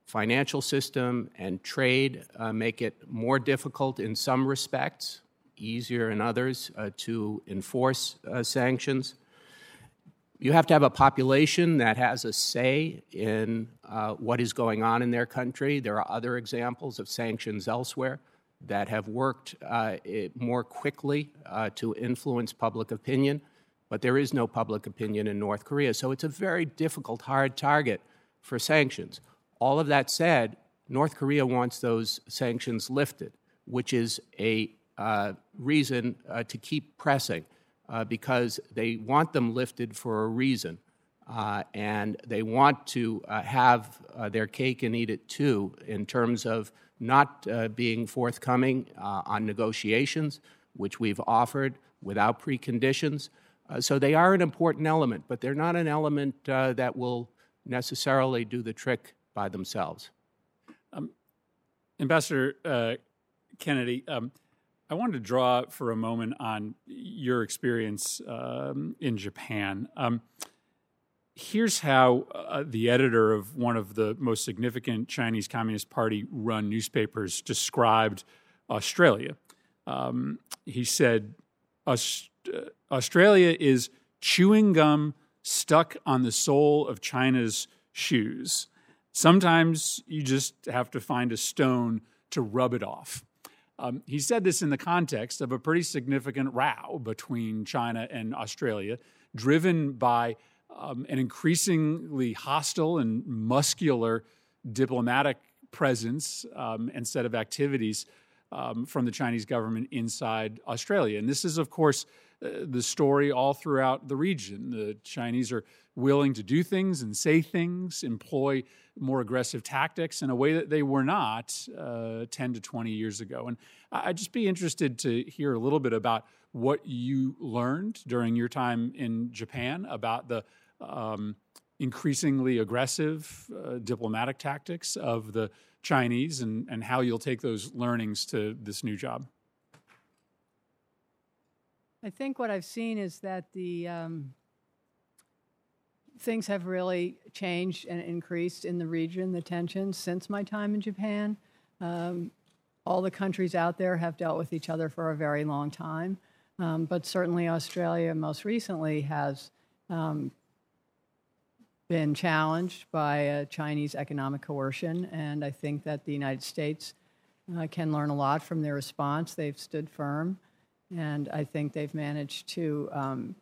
financial system and trade make it more difficult in some respects, easier in others, to enforce sanctions. You have to have a population that has a say in uh, what is going on in their country. There are other examples of sanctions elsewhere that have worked uh, more quickly uh, to influence public opinion, but there is no public opinion in North Korea. So it's a very difficult, hard target for sanctions. All of that said, North Korea wants those sanctions lifted, which is a uh, reason uh, to keep pressing uh, because they want them lifted for a reason. Uh, and they want to uh, have uh, their cake and eat it too, in terms of not being forthcoming on negotiations, which we've offered without preconditions. so they are an important element, but they're not an element that will necessarily do the trick by themselves. Um, Ambassador Kennedy, um, I wanted to draw for a moment on your experience um, in Japan. Um, here's how uh, the editor of one of the most significant Chinese Communist Party run newspapers described Australia. Um, he said, Australia is chewing gum stuck on the sole of China's shoes. Sometimes you just have to find a stone to rub it off. Um, he said this in the context of a pretty significant row between China and Australia, driven by um, an increasingly hostile and muscular diplomatic presence um, and set of activities um, from the Chinese government inside Australia. And this is, of course, the story all throughout the region. The Chinese are willing to do things and say things, employ more aggressive tactics in a way that they were not uh, 10 to 20 years ago. And I'd just be interested to hear a little bit about what you learned during your time in Japan about the um, increasingly aggressive uh, diplomatic tactics of the Chinese and, and how you'll take those learnings to this new job? I think what I've seen is that the um, things have really changed and increased in the region, the tensions since my time in Japan. Um, all the countries out there have dealt with each other for a very long time, um, but certainly Australia most recently has um, been challenged by uh, Chinese economic coercion, and I think that the United States uh, can learn a lot from their response. They've stood firm, and I think they've managed to um,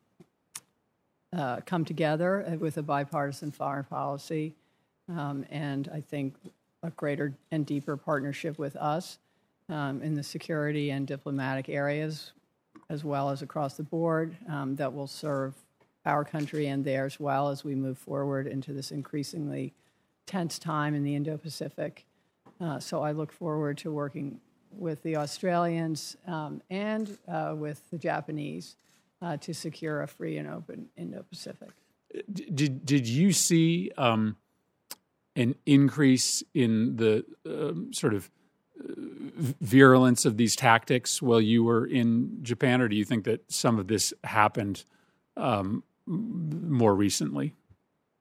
uh, come together with a bipartisan foreign policy, um, and I think a greater and deeper partnership with us um, in the security and diplomatic areas, as well as across the board, um, that will serve our country and theirs well as we move forward into this increasingly tense time in the Indo Pacific. Uh, so I look forward to working with the Australians um, and uh, with the Japanese uh, to secure a free and open Indo Pacific. Did, did you see um, an increase in the um, sort of uh, virulence of these tactics while you were in Japan, or do you think that some of this happened um, more recently?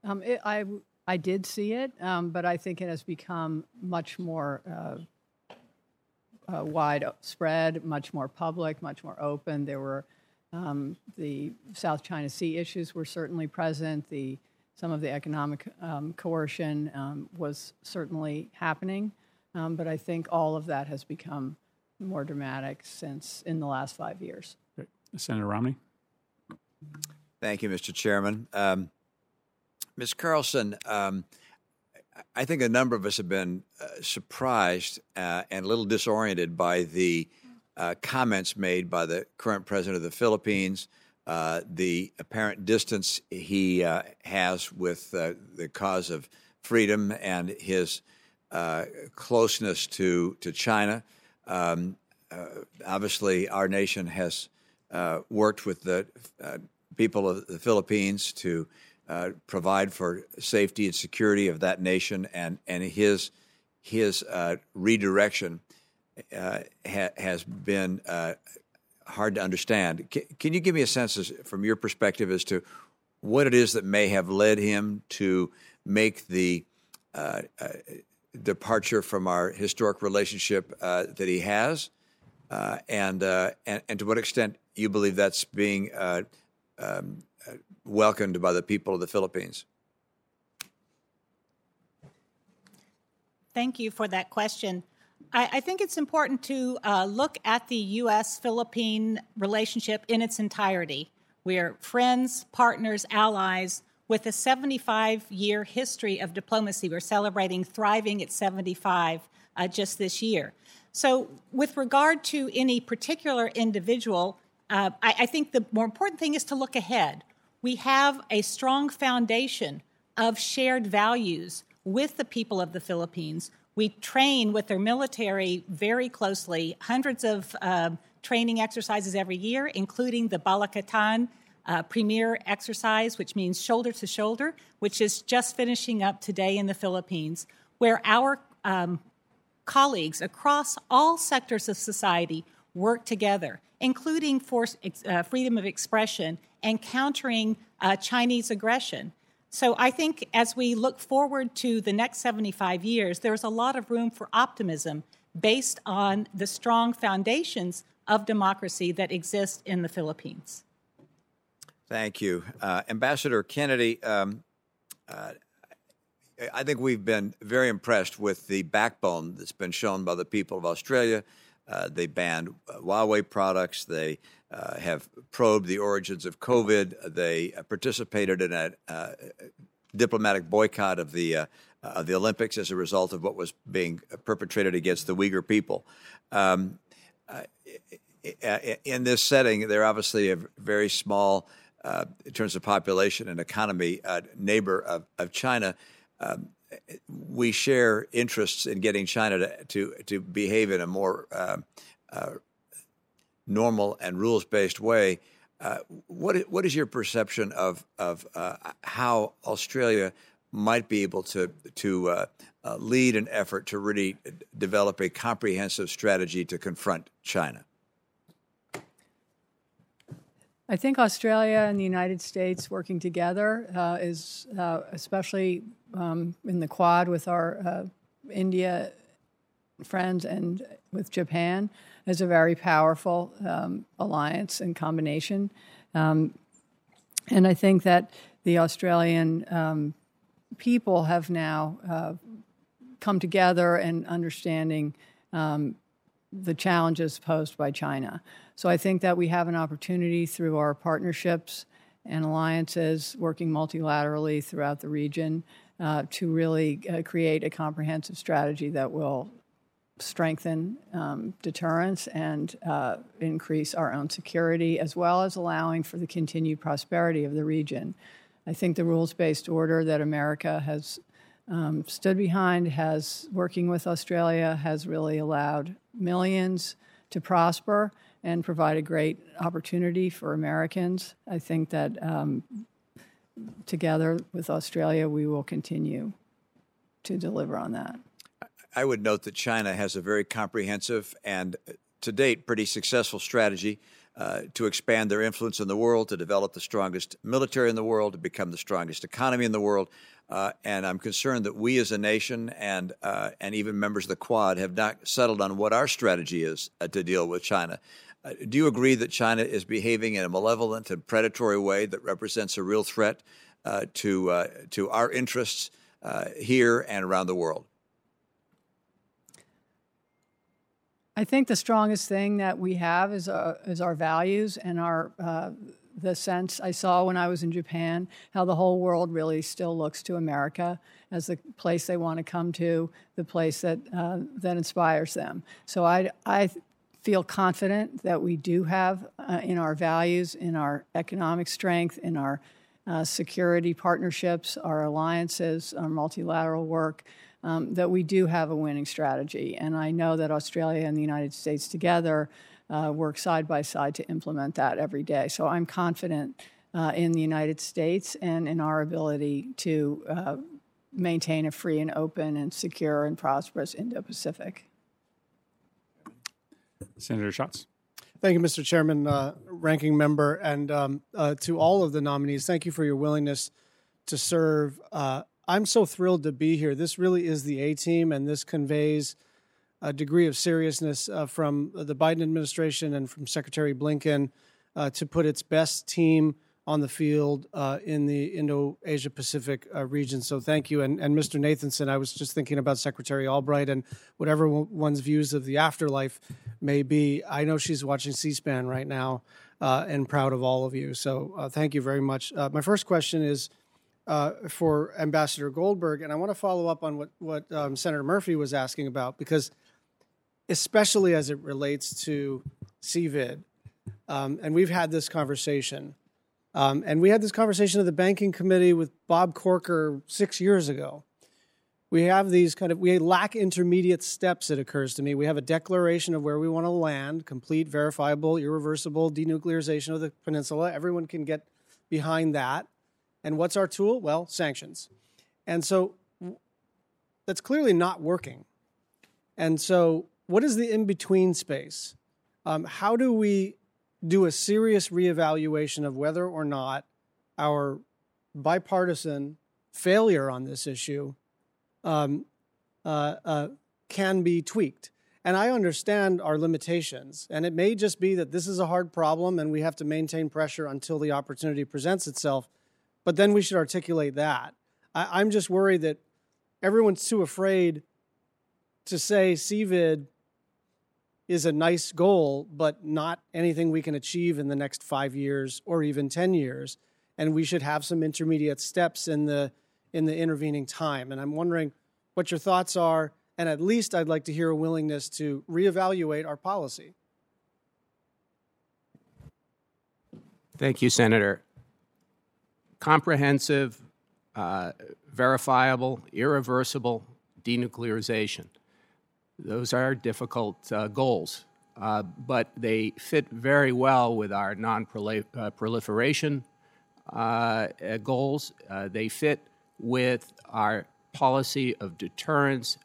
Um, it, I I did see it, um, but I think it has become much more uh, uh, widespread, much more public, much more open. There were um, the South China Sea issues were certainly present. The some of the economic um, coercion um, was certainly happening, um, but I think all of that has become more dramatic since in the last five years. Senator Romney. Thank you, Mr. Chairman. Um, Ms. Carlson, um, I think a number of us have been uh, surprised uh, and a little disoriented by the uh, comments made by the current president of the Philippines, uh, the apparent distance he uh, has with uh, the cause of freedom, and his closeness to, to China. Um, obviously, our nation has worked with the people of the Philippines to uh, provide for safety and security of that nation, and and his his uh, redirection uh, ha- has been uh, hard to understand. C- can you give me a sense, as, from your perspective, as to what it is that may have led him to make the uh, uh, departure from our historic relationship that he has, and, and and to what extent you believe that's being um, welcomed by the people of the Philippines? Thank you for that question. I, I think it's important to uh, look at the U.S. Philippine relationship in its entirety. We're friends, partners, allies with a 75 year history of diplomacy. We're celebrating Thriving at 75 uh, just this year. So, with regard to any particular individual, uh, I, I think the more important thing is to look ahead. We have a strong foundation of shared values with the people of the Philippines. We train with their military very closely, hundreds of uh, training exercises every year, including the Balikatan uh, Premier exercise, which means shoulder to shoulder, which is just finishing up today in the Philippines, where our um, colleagues across all sectors of society work together including force, uh, freedom of expression and countering uh, Chinese aggression. So I think as we look forward to the next 75 years, there's a lot of room for optimism based on the strong foundations of democracy that exist in the Philippines. Thank you. Uh, Ambassador Kennedy, um, uh, I think we've been very impressed with the backbone that's been shown by the people of Australia uh, they banned uh, Huawei products. They uh, have probed the origins of COVID. They uh, participated in a uh, diplomatic boycott of the of the Olympics as a result of what was being perpetrated against the Uyghur people. Um, in this setting, they're obviously a very small, in terms of population and economy, neighbor of, of China. Um, we share interests in getting China to to, to behave in a more uh, uh, normal and rules based way. Uh, what what is your perception of of uh, how Australia might be able to to uh, uh, lead an effort to really develop a comprehensive strategy to confront China? I think Australia and the United States working together uh, is, uh, especially um, in the Quad with our India friends and with Japan, is a very powerful um, alliance and combination. Um, and I think that the Australian um, people have now uh, come together and understanding um, the challenges posed by China. So I think that we have an opportunity through our partnerships and alliances, working multilaterally throughout the region, uh, to really uh, create a comprehensive strategy that will strengthen um, deterrence and uh, increase our own security, as well as allowing for the continued prosperity of the region. I think the rules based order that America has um, stood behind, has working with Australia, has really allowed millions to prosper and provide a great opportunity for Americans. I think that um, together with Australia, we will continue to deliver on that. I would note that China has a very comprehensive and, uh, to date, pretty successful strategy uh, to expand their influence in the world, to develop the strongest military in the world, to become the strongest economy in the world. Uh, and I'm concerned that we as a nation and, uh, and even members of the Quad have not settled on what our strategy is uh, to deal with China. Uh, do you agree that China is behaving in a malevolent and predatory way that represents a real threat to, to our interests here and around the world? I think the strongest thing that we have is our, is our values and our uh, the sense I saw when I was in Japan how the whole world really still looks to America as the place they want to come to, the place that uh, that inspires them. So I I feel confident that we do have uh, in our values, in our economic strength, in our uh, security partnerships, our alliances, our multilateral work um, that we do have a winning strategy. And I know that Australia and the United States together uh, work side by side to implement that every day. So I'm confident uh, in the United States and in our ability to uh, maintain a free and open and secure and prosperous Indo Pacific. Senator Schatz. Thank you, Mr. Chairman, uh, ranking member, and um, uh, to all of the nominees. Thank you for your willingness to serve. Uh, I'm so thrilled to be here. This really is the A team, and this conveys a degree of seriousness uh, from the Biden administration and from Secretary Blinken uh, to put its best team on the field uh, in the Indo Asia Pacific uh, region. So thank you. And, and Mr. Nathanson, I was just thinking about Secretary Albright and whatever one's views of the afterlife may be. I know she's watching C SPAN right now uh, and proud of all of you. So uh, thank you very much. my first question is uh, for Ambassador Goldberg, and I want to follow up on what what um, Senator Murphy was asking about because, especially as it relates to CVID, um, and we've had this conversation, um, and we had this conversation at the Banking Committee with Bob Corker six years ago. We have these kind of we lack intermediate steps. It occurs to me we have a declaration of where we want to land, complete, verifiable, irreversible denuclearization of the peninsula. Everyone can get behind that and what's our tool? Well, sanctions. And so that's clearly not working. And so, what is the in between space? Um, how do we do a serious reevaluation of whether or not our bipartisan failure on this issue um, uh, uh, can be tweaked? And I understand our limitations. And it may just be that this is a hard problem and we have to maintain pressure until the opportunity presents itself. But then we should articulate that. I, am just worried that everyone's too afraid to say CVID is a nice goal, but not anything we can achieve in the next five years or even 10 years. And we should have some intermediate steps in the in the intervening time. And I'm wondering what your thoughts are, and at least I'd like to hear a willingness to reevaluate our policy. Thank you, Senator comprehensive, uh, verifiable, irreversible denuclearization. Those are difficult uh, goals. uh, but they fit very well with our non proliferation uh, uh, goals. Uh, they fit with our policy of deterrence,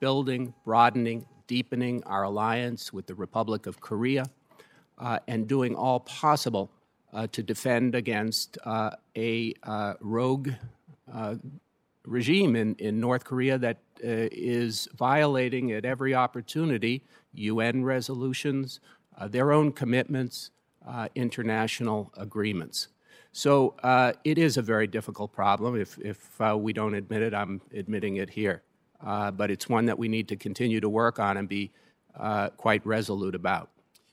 building, broadening, deepening our alliance with the Republic of Korea, uh, and doing all possible uh, to defend against uh, a rogue regime in, in North Korea that is violating at every opportunity UN resolutions, their own commitments, international agreements. So uh, it is a very difficult problem. If, if uh, we don't admit it, I'm admitting it here. Uh, but it's one that we need to continue to work on and be uh, quite resolute about.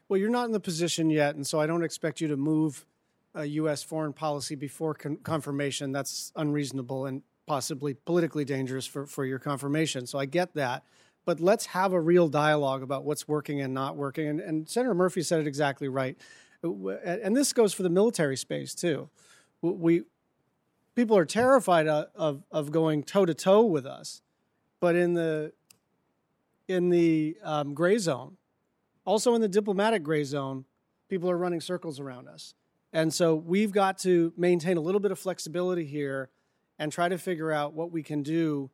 Well, you're not in the position yet, and so I don't expect you to move U.S. foreign policy before con- confirmation. That's unreasonable and possibly politically dangerous for, for your confirmation. So I get that. But let's have a real dialogue about what's working and not working. And, and Senator Murphy said it exactly right and this goes for the military space too. We people are terrified of of going toe to toe with us, but in the in the um, gray zone, also in the diplomatic gray zone, people are running circles around us, and so we've got to maintain a little bit of flexibility here, and try to figure out what we can do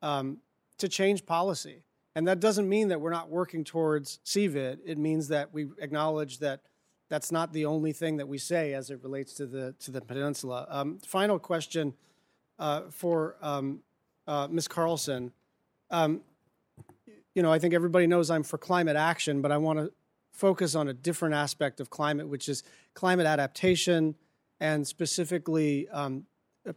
um, to change policy. And that doesn't mean that we're not working towards CVID. It means that we acknowledge that that's not the only thing that we say as it relates to the to the peninsula. Um, final question uh, for um, uh, Ms. Carlson. Um, you know, I think everybody knows I'm for climate action, but I want to focus on a different aspect of climate, which is climate adaptation and specifically um,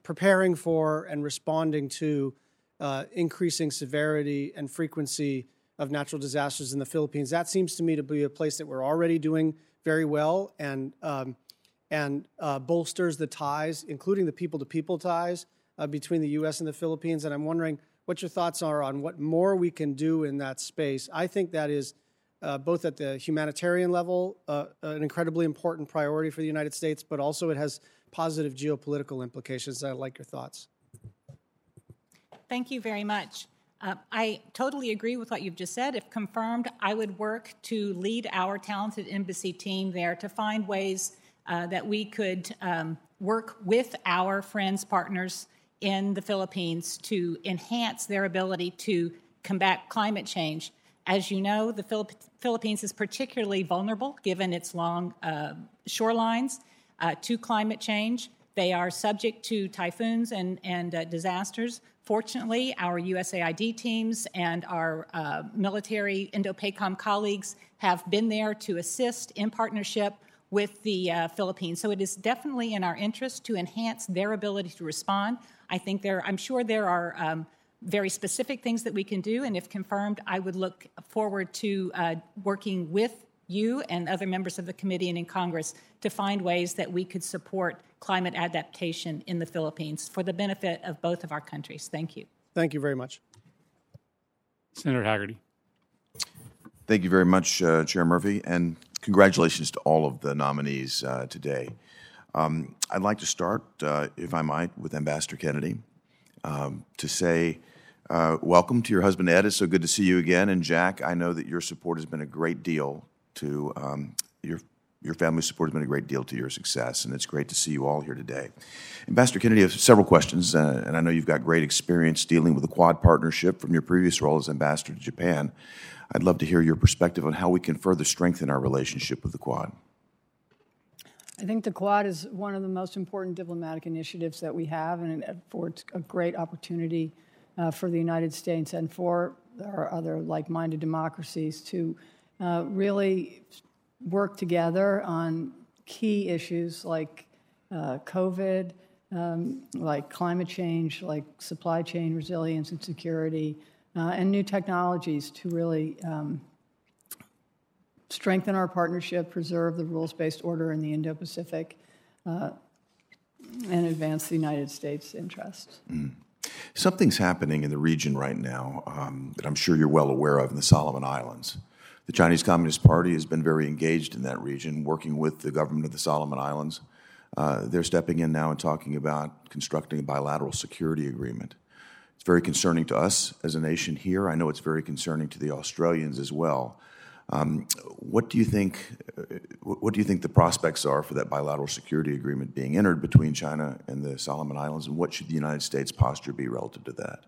preparing for and responding to uh, increasing severity and frequency of natural disasters in the Philippines. That seems to me to be a place that we're already doing very well and um, and uh, bolsters the ties, including the people-to-people ties uh, between the U.S. and the Philippines. And I'm wondering what your thoughts are on what more we can do in that space. I think that is uh, both at the humanitarian level uh, an incredibly important priority for the United States, but also it has positive geopolitical implications. I'd like your thoughts. Thank you very much. Uh, I totally agree with what you've just said. If confirmed, I would work to lead our talented embassy team there to find ways uh, that we could um, work with our friends, partners in the Philippines to enhance their ability to combat climate change. As you know, the Philipp- Philippines is particularly vulnerable given its long uh, shorelines uh, to climate change. They are subject to typhoons and, and uh, disasters. Fortunately, our USAID teams and our uh, military INDOPACOM colleagues have been there to assist in partnership with the uh, Philippines. So it is definitely in our interest to enhance their ability to respond. I think there, I'm sure there are um, very specific things that we can do, and if confirmed, I would look forward to uh, working with you and other members of the committee and in Congress to find ways that we could support climate adaptation in the Philippines for the benefit of both of our countries. Thank you. Thank you very much. Senator Hagerty. Thank you very much, uh, Chair Murphy, and congratulations to all of the nominees uh, today. Um, I'd like to start, uh, if I might, with Ambassador Kennedy um, to say uh, welcome to your husband Ed. It's so good to see you again. And Jack, I know that your support has been a great deal to um, your your family support has been a great deal to your success, and it's great to see you all here today. Ambassador Kennedy, I have several questions, uh, and I know you've got great experience dealing with the Quad partnership from your previous role as ambassador to Japan. I'd love to hear your perspective on how we can further strengthen our relationship with the Quad. I think the Quad is one of the most important diplomatic initiatives that we have, and it affords a great opportunity uh, for the United States and for our other like minded democracies to uh, really work together on key issues like uh, COVID, um, like climate change, like supply chain resilience and security, uh, and new technologies to really um, strengthen our partnership, preserve the rules based order in the Indo Pacific, uh, and advance the United States' interests. Mm. Something's happening in the region right now um, that I'm sure you're well aware of in the Solomon Islands. The Chinese Communist Party has been very engaged in that region, working with the government of the Solomon Islands. Uh, they're stepping in now and talking about constructing a bilateral security agreement. It's very concerning to us as a nation here. I know it's very concerning to the Australians as well. Um, what do you think? Uh, what do you think the prospects are for that bilateral security agreement being entered between China and the Solomon Islands, and what should the United States posture be relative to that?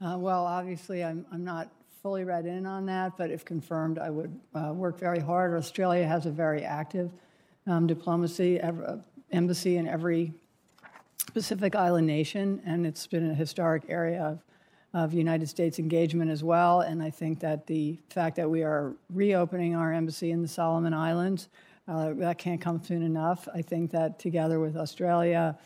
Uh, well, obviously, I'm, I'm not fully read in on that, but if confirmed, I would uh, work very hard. Australia has a very active um, diplomacy, every, embassy in every Pacific Island nation, and it's been a historic area of, of United States engagement as well. And I think that the fact that we are reopening our embassy in the Solomon Islands, uh, that can't come soon enough. I think that together with Australia,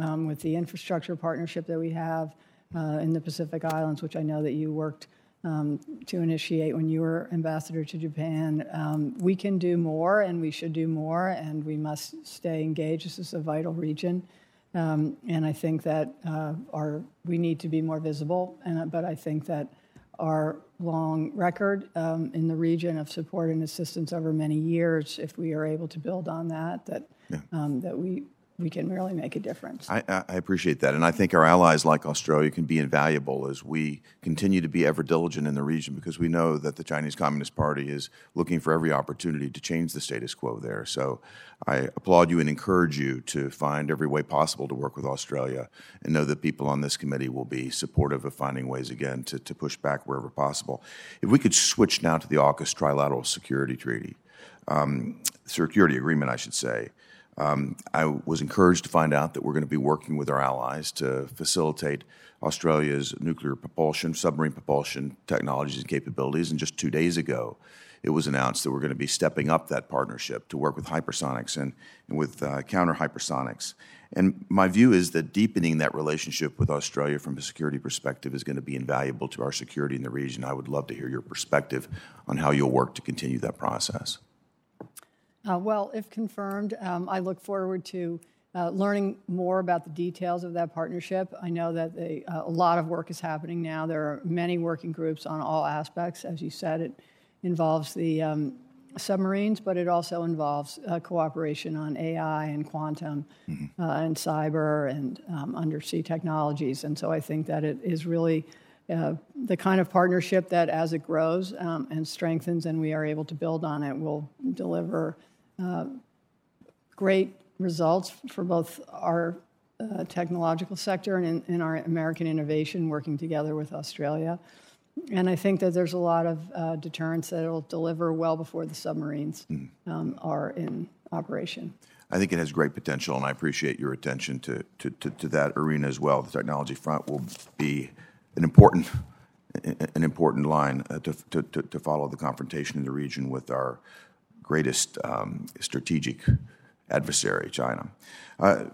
um, with the infrastructure partnership that we have uh, in the Pacific Islands, which I know that you worked um, to initiate when you were ambassador to Japan. Um, we can do more, and we should do more, and we must stay engaged. This is a vital region. Um, and I think that uh, our we need to be more visible. And but I think that our long record um, in the region of support and assistance over many years, if we are able to build on that, that yeah. um, that we we can really make a difference. I, I, appreciate that. And I think our allies like Australia can be invaluable as we continue to be ever diligent in the region because we know that the Chinese Communist Party is looking for every opportunity to change the status quo there. So I applaud you and encourage you to find every way possible to work with Australia and know that people on this committee will be supportive of finding ways again to, to push back wherever possible. If we could switch now to the AUKUS Trilateral Security Treaty, um, security agreement, I should say. Um, I was encouraged to find out that we're going to be working with our allies to facilitate Australia's nuclear propulsion, submarine propulsion technologies and capabilities. And just two days ago, it was announced that we're going to be stepping up that partnership to work with hypersonics and, and with uh, counter hypersonics. And my view is that deepening that relationship with Australia from a security perspective is going to be invaluable to our security in the region. I would love to hear your perspective on how you'll work to continue that process. Uh, well, if confirmed, um, I look forward to uh, learning more about the details of that partnership. I know that they, uh, a lot of work is happening now. There are many working groups on all aspects. As you said, it involves the um, submarines, but it also involves uh, cooperation on AI and quantum mm-hmm. Uh, and cyber and um, undersea technologies. And so I think that it is really uh, the kind of partnership that, as it grows um, and strengthens and we are able to build on it, will deliver uh, great results for both our uh, technological sector and in, in, our American innovation working together with Australia. And I think that there's a lot of uh, deterrence that it'll deliver well before the submarines mm. um, are in operation. I think it has great potential, and I appreciate your attention to, to, to, to that arena as well. The technology front will be an important an important line uh, to, to, to follow the confrontation in the region with our greatest um, strategic adversary, China. Uh,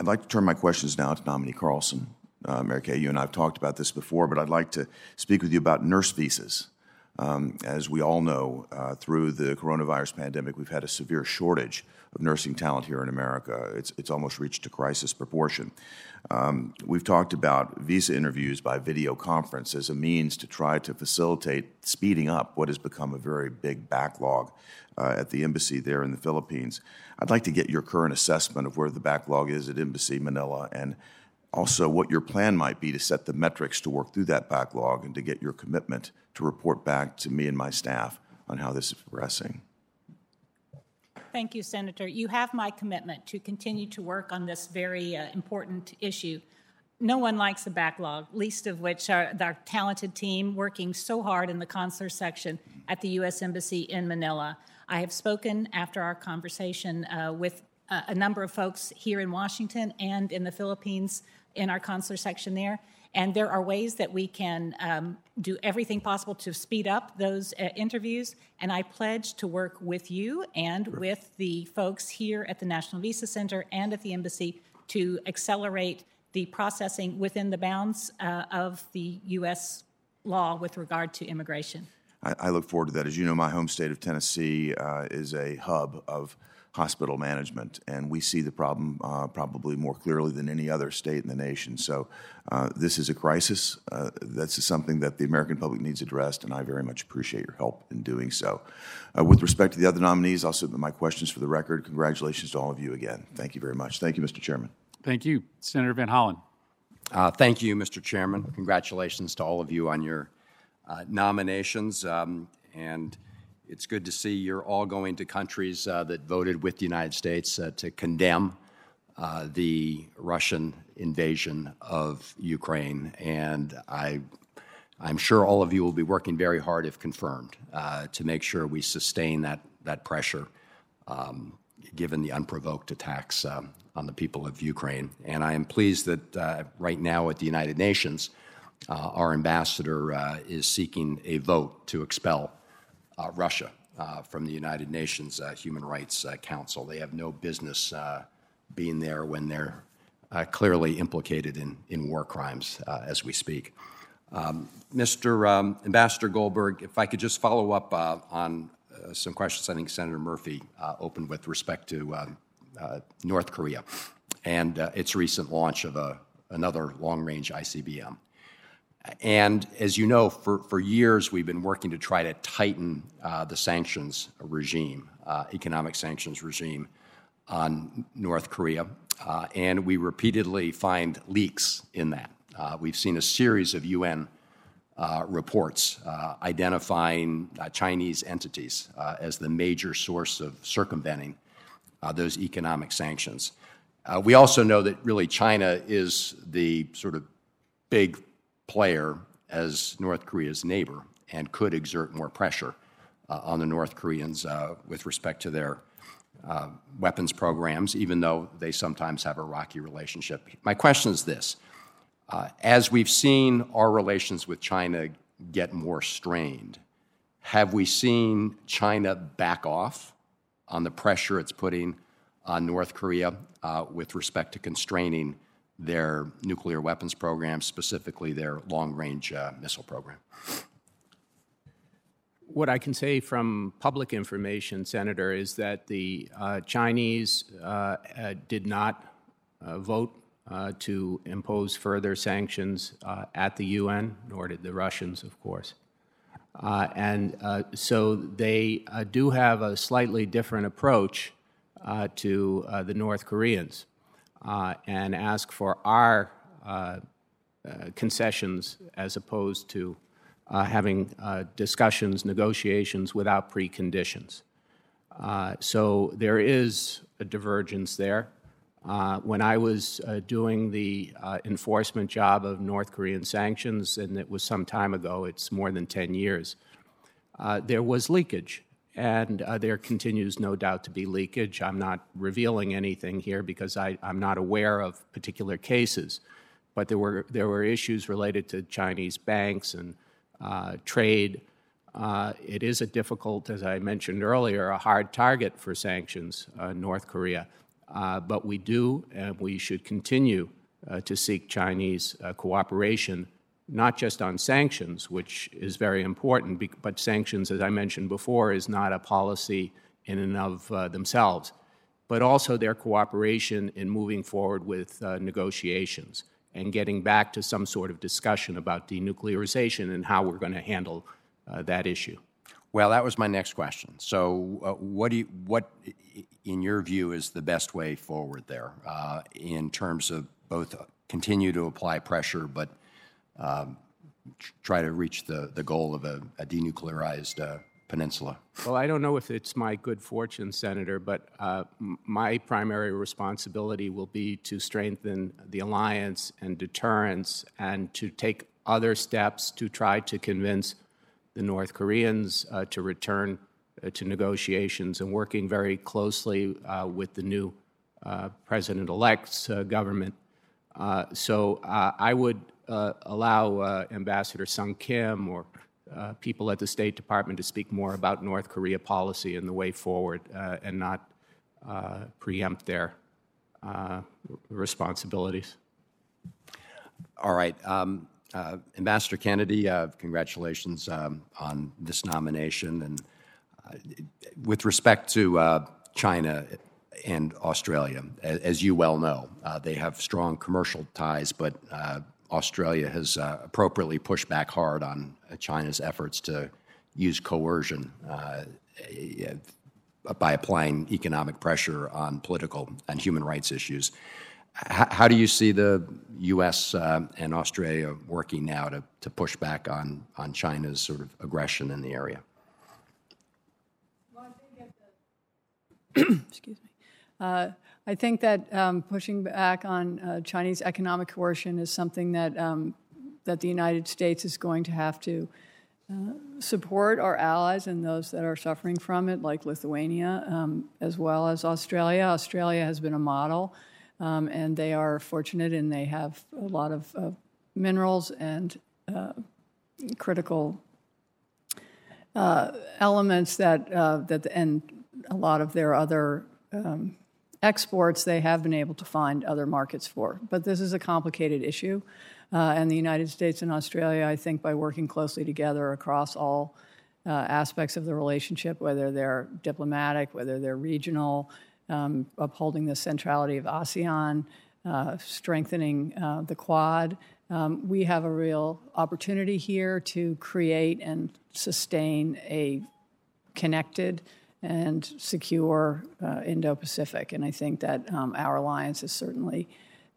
I'd like to turn my questions now to nominee Carlson. Uh, Mary Kay, you and I have talked about this before, but I'd like to speak with you about nurse visas. Um, as we all know, uh, through the coronavirus pandemic, we've had a severe shortage of nursing talent here in America. It's, it's almost reached a crisis proportion. Um, we've talked about visa interviews by video conference as a means to try to facilitate speeding up what has become a very big backlog uh, at the embassy there in the Philippines. I'd like to get your current assessment of where the backlog is at Embassy Manila and also what your plan might be to set the metrics to work through that backlog and to get your commitment to report back to me and my staff on how this is progressing. Thank you, Senator. You have my commitment to continue to work on this very uh, important issue. No one likes a backlog, least of which are our talented team working so hard in the consular section at the U.S. Embassy in Manila. I have spoken after our conversation uh, with uh, a number of folks here in Washington and in the Philippines in our consular section there, and there are ways that we can um, do everything possible to speed up those uh, interviews. And I pledge to work with you and sure. with the folks here at the National Visa Center and at the embassy to accelerate the processing within the bounds uh, of the U.S. law with regard to immigration. I, I, look forward to that. As you know, my home state of Tennessee uh, is a hub of hospital management, and we see the problem uh, probably more clearly than any other state in the nation. So, uh, this is a crisis. Uh, that's something that the American public needs addressed, and I very much appreciate your help in doing so. Uh, with respect to the other nominees, I'll submit my questions for the record. Congratulations to all of you again. Thank you very much. Thank you, Mr. Chairman. Thank you, Senator Van Hollen. Uh, thank you, Mr. Chairman. Congratulations to all of you on your uh, nominations. Um, And it's good to see you're all going to countries uh, that voted with the United States uh, to condemn uh, the Russian invasion of Ukraine. And I, I'm sure all of you will be working very hard, if confirmed, uh, to make sure we sustain that, that pressure, um, given the unprovoked attacks um, on the people of Ukraine. And I am pleased that uh, right now at the United Nations, uh, our ambassador uh, is seeking a vote to expel uh, Uh, Russia uh, from the United Nations uh, Human Rights uh, Council. They have no business uh, being there when they're clearly implicated in, in war crimes as we speak. Um, Mr. Um, Ambassador Goldberg, if I could just follow up on some questions I think Senator Murphy opened with respect to um, North Korea and its recent launch of a, another long range ICBM. And as you know, for, for years we've been working to try to tighten uh, the sanctions regime, uh, economic sanctions regime on North Korea. Uh, and we repeatedly find leaks in that. Uh, we've seen a series of UN uh, reports uh, identifying Chinese entities as the major source of circumventing those economic sanctions. we also know that really China is the sort of big player as North Korea's neighbor and could exert more pressure uh, on the North Koreans uh, with respect to their uh, weapons programs, even though they sometimes have a rocky relationship. My question is this uh, As we've seen our relations with China get more strained, have we seen China back off on the pressure it's putting on North Korea uh, with respect to constraining their nuclear weapons program, specifically their long range uh, missile program. What I can say from public information, Senator, is that the uh, Chinese uh, uh did not uh, vote uh, to impose further sanctions at the UN, nor did the Russians, of course. and so they do have a slightly different approach to the North Koreans uh, and ask for our uh, uh, concessions as opposed to uh, having uh, discussions, negotiations without preconditions. so there is a divergence there. when I was doing the enforcement job of North Korean sanctions, and it was some time ago, it's more than 10 years, there was leakage and uh, there continues, no doubt, to be leakage. I'm not revealing anything here because I, am not aware of particular cases. But there were, there were issues related to Chinese banks and uh, trade. Uh, it is a difficult, as I mentioned earlier, a hard target for sanctions, uh, North Korea. Uh, but we do, and we should continue uh, to seek Chinese cooperation not just on sanctions, which is very important, but sanctions, as I mentioned before, is not a policy in and of uh, themselves, but also their cooperation in moving forward with uh, negotiations and getting back to some sort of discussion about denuclearization and how we're going to handle uh, that issue. Well, that was my next question. So, uh, what do you, what, in your view, is the best way forward there uh, in terms of both continue to apply pressure, but try to reach the, the goal of a, a denuclearized uh, peninsula? Well, I don't know if it's my good fortune, Senator, but uh, my primary responsibility will be to strengthen the alliance and deterrence and to take other steps to try to convince the North Koreans uh, to return uh, to negotiations and working very closely uh, with the new uh, president elect's government. so I would allow uh, Ambassador Sung Kim or uh, people at the State Department to speak more about North Korea policy and the way forward uh, and not uh, preempt their uh, responsibilities. All right. Um, Ambassador Kennedy, congratulations um, on this nomination. And with respect to China, and Australia. As you well know, uh, they have strong commercial ties, but uh, Australia has uh, appropriately pushed back hard on China's efforts to use coercion uh, uh, by applying economic pressure on political and human rights issues. H- how do you see the U.S. Uh, and Australia working now to, to push back on, on China's sort of aggression in the area? Excuse me. Uh, I think that um, pushing back on uh, Chinese economic coercion is something that um, that the United States is going to have to uh, support our allies and those that are suffering from it, like Lithuania, um, as well as Australia. Australia has been a model, um, and they are fortunate and they have a lot of uh, minerals and uh, critical uh, elements that uh, that and a lot of their other um, exports they have been able to find other markets for. But this is a complicated issue. Uh, and the United States and Australia, I think, by working closely together across all uh, aspects of the relationship, whether they're diplomatic, whether they're regional, um, upholding the centrality of ASEAN, uh, strengthening uh, the Quad, um, we have a real opportunity here to create and sustain a connected and secure uh, Indo Pacific. And I think that um, our alliance is certainly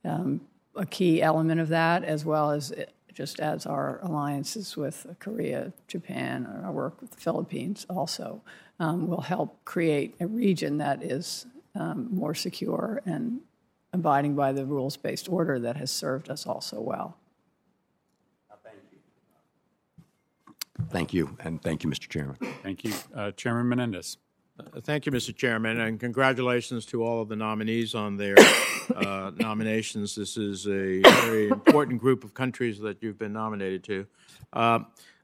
um, a key element of that, as well as it, just as our alliances with Korea, Japan, or our work with the Philippines also um, will help create a region that is um, more secure and abiding by the rules based order that has served us all so well. Thank you. Thank you, and thank you, Mr. Chairman. Thank you. Uh, Chairman Menendez. Thank you, Mr. Chairman, and congratulations to all of the nominees on their uh, nominations. This is a very important group of countries that you've been nominated to. Uh,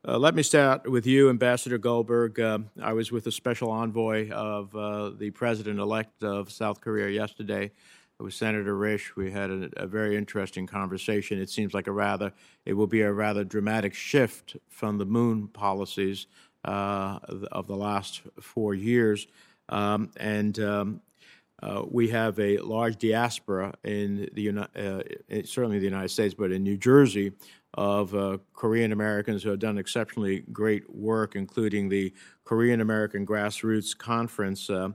uh let me start with you, Ambassador Goldberg. Uh, I was with the special envoy of uh, the president elect of South Korea yesterday with Senator Risch. We had a, a, very interesting conversation. It seems like a rather, it will be a rather dramatic shift from the moon policies uh, of the last four years. Um, and um, uh, we have a large diaspora in the uh, certainly the United States, but in New Jersey, of uh, Korean Americans who have done exceptionally great work, including the Korean American Grassroots Conference. Uh,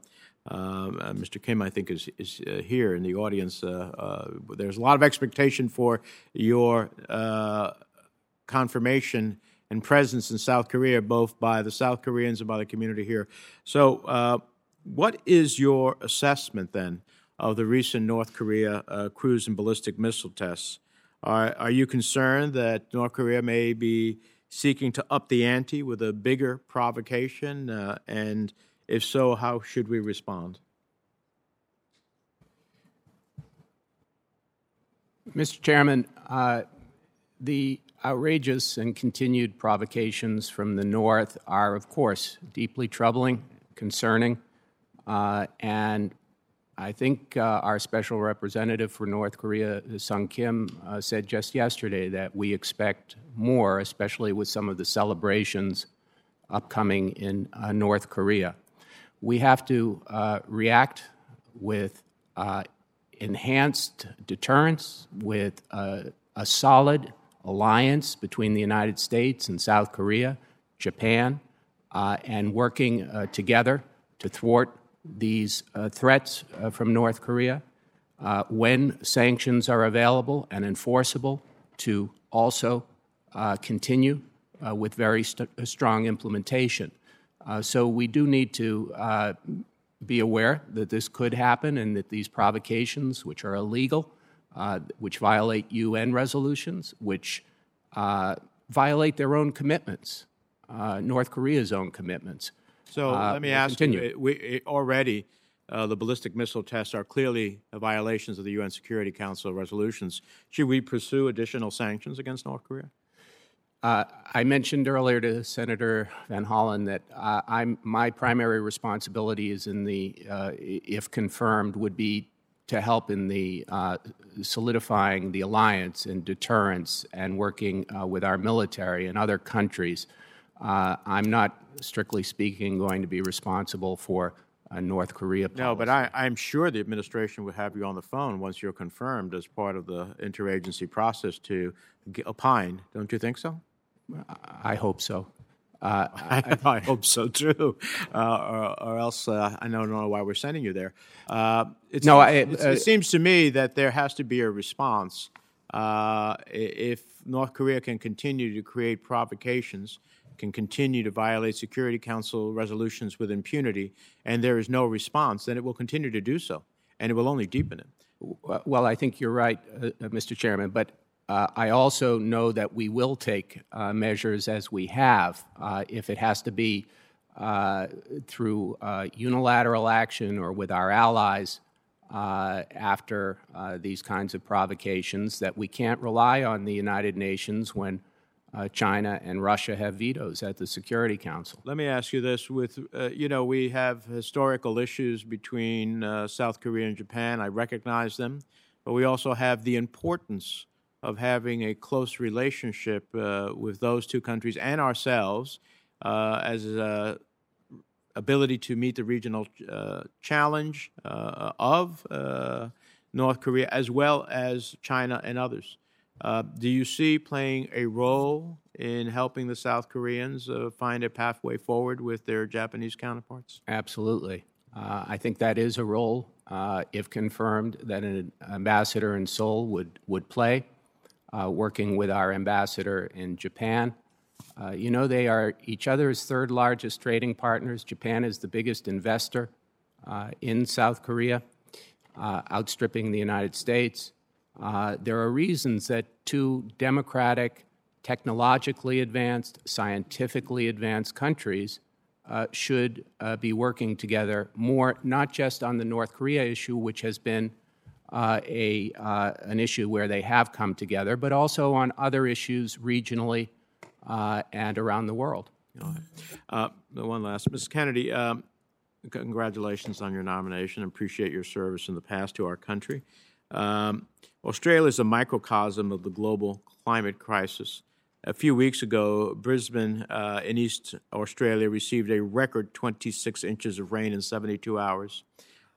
um, uh, Mr. Kim, I think, is, is uh, here in the audience. There's a lot of expectation for your confirmation and presence in South Korea, both by the South Koreans and by the community here. So, uh, what is your assessment then of the recent North Korea cruise and ballistic missile tests? Are, are you concerned that North Korea may be seeking to up the ante with a bigger provocation and if so, how should we respond? Mr. Chairman, uh, the outrageous and continued provocations from the North are, of course, deeply troubling, concerning, uh, and I think uh, our special representative for North Korea, Sung Kim, uh, said just yesterday that we expect more, especially with some of the celebrations upcoming in uh, North Korea. We have to uh, react with uh, enhanced deterrence, with a solid alliance between the United States and South Korea, Japan, uh, and working uh, together to thwart these uh, threats from North Korea. when sanctions are available and enforceable, to also continue with very st- strong implementation. Uh, so we do need to uh, be aware that this could happen and that these provocations, which are illegal, uh, which violate UN resolutions, which uh, violate their own commitments, uh, North Korea's own commitments. So uh, let me ask continue. you: we, already. the ballistic missile tests are clearly violations of the UN Security Council resolutions. Should we pursue additional sanctions against North Korea? Uh, I mentioned earlier to Senator Van Hollen that uh, I'm, my primary responsibility is in the, uh, if confirmed, would be to help in the uh, solidifying the alliance and deterrence and working uh, with our military and other countries. Uh, I'm not, strictly speaking, going to be responsible for North Korea policy. No, but I, I'm sure the administration would have you on the phone once you're confirmed as part of the interagency process to opine. Don't you think so? I hope so. Uh, I, I, hope so too, uh, or, or, else uh, I don't know why we're sending you there. Uh, it no, seems, I, it uh, seems to me that there has to be a response uh, if North Korea can continue to create provocations can continue to violate Security Council resolutions with impunity and there is no response, then it will continue to do so, and it will only deepen it. Well, I think you're right, Mr. Chairman, but uh, I also know that we will take uh, measures as we have uh, if it has to be uh, through unilateral action or with our allies after these kinds of provocations, that we can't rely on the United Nations when uh, China and Russia have vetoes at the Security Council. Let me ask you this: With uh, you know, we have historical issues between uh, South Korea and Japan. I recognize them, but we also have the importance of having a close relationship uh, with those two countries and ourselves uh, as a ability to meet the regional uh, challenge of North Korea as well as China and others. Uh, do you see playing a role in helping the South Koreans uh, find a pathway forward with their Japanese counterparts? Absolutely. Uh, I think that is a role, uh, if confirmed, that an ambassador in Seoul would, would play, uh, working with our ambassador in Japan. Uh, you know, they are each other's third largest trading partners. Japan is the biggest investor in South Korea, outstripping the United States. Uh, there are reasons that two democratic, technologically advanced, scientifically advanced countries uh, should uh, be working together more, not just on the North Korea issue, which has been uh, a, uh, an issue where they have come together, but also on other issues regionally uh, and around the world. one last, Ms. Kennedy. Um, congratulations on your nomination. Appreciate your service in the past to our country. Um, Australia is a microcosm of the global climate crisis. A few weeks ago, Brisbane uh, in East Australia received a record 26 inches of rain in 72 hours.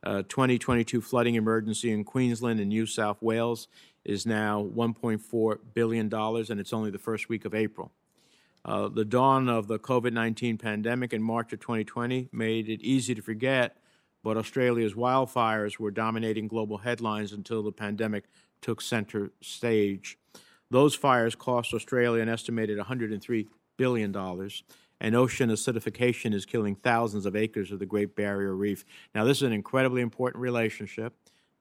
Uh, 2022 flooding emergency in Queensland and New South Wales is now $1.4 billion, and it's only the first week of April. Uh, the dawn of the COVID 19 pandemic in March of 2020 made it easy to forget but Australia's wildfires were dominating global headlines until the pandemic took center stage. Those fires cost Australia an estimated $103 billion, and ocean acidification is killing thousands of acres of the Great Barrier Reef. Now, this is an incredibly important relationship,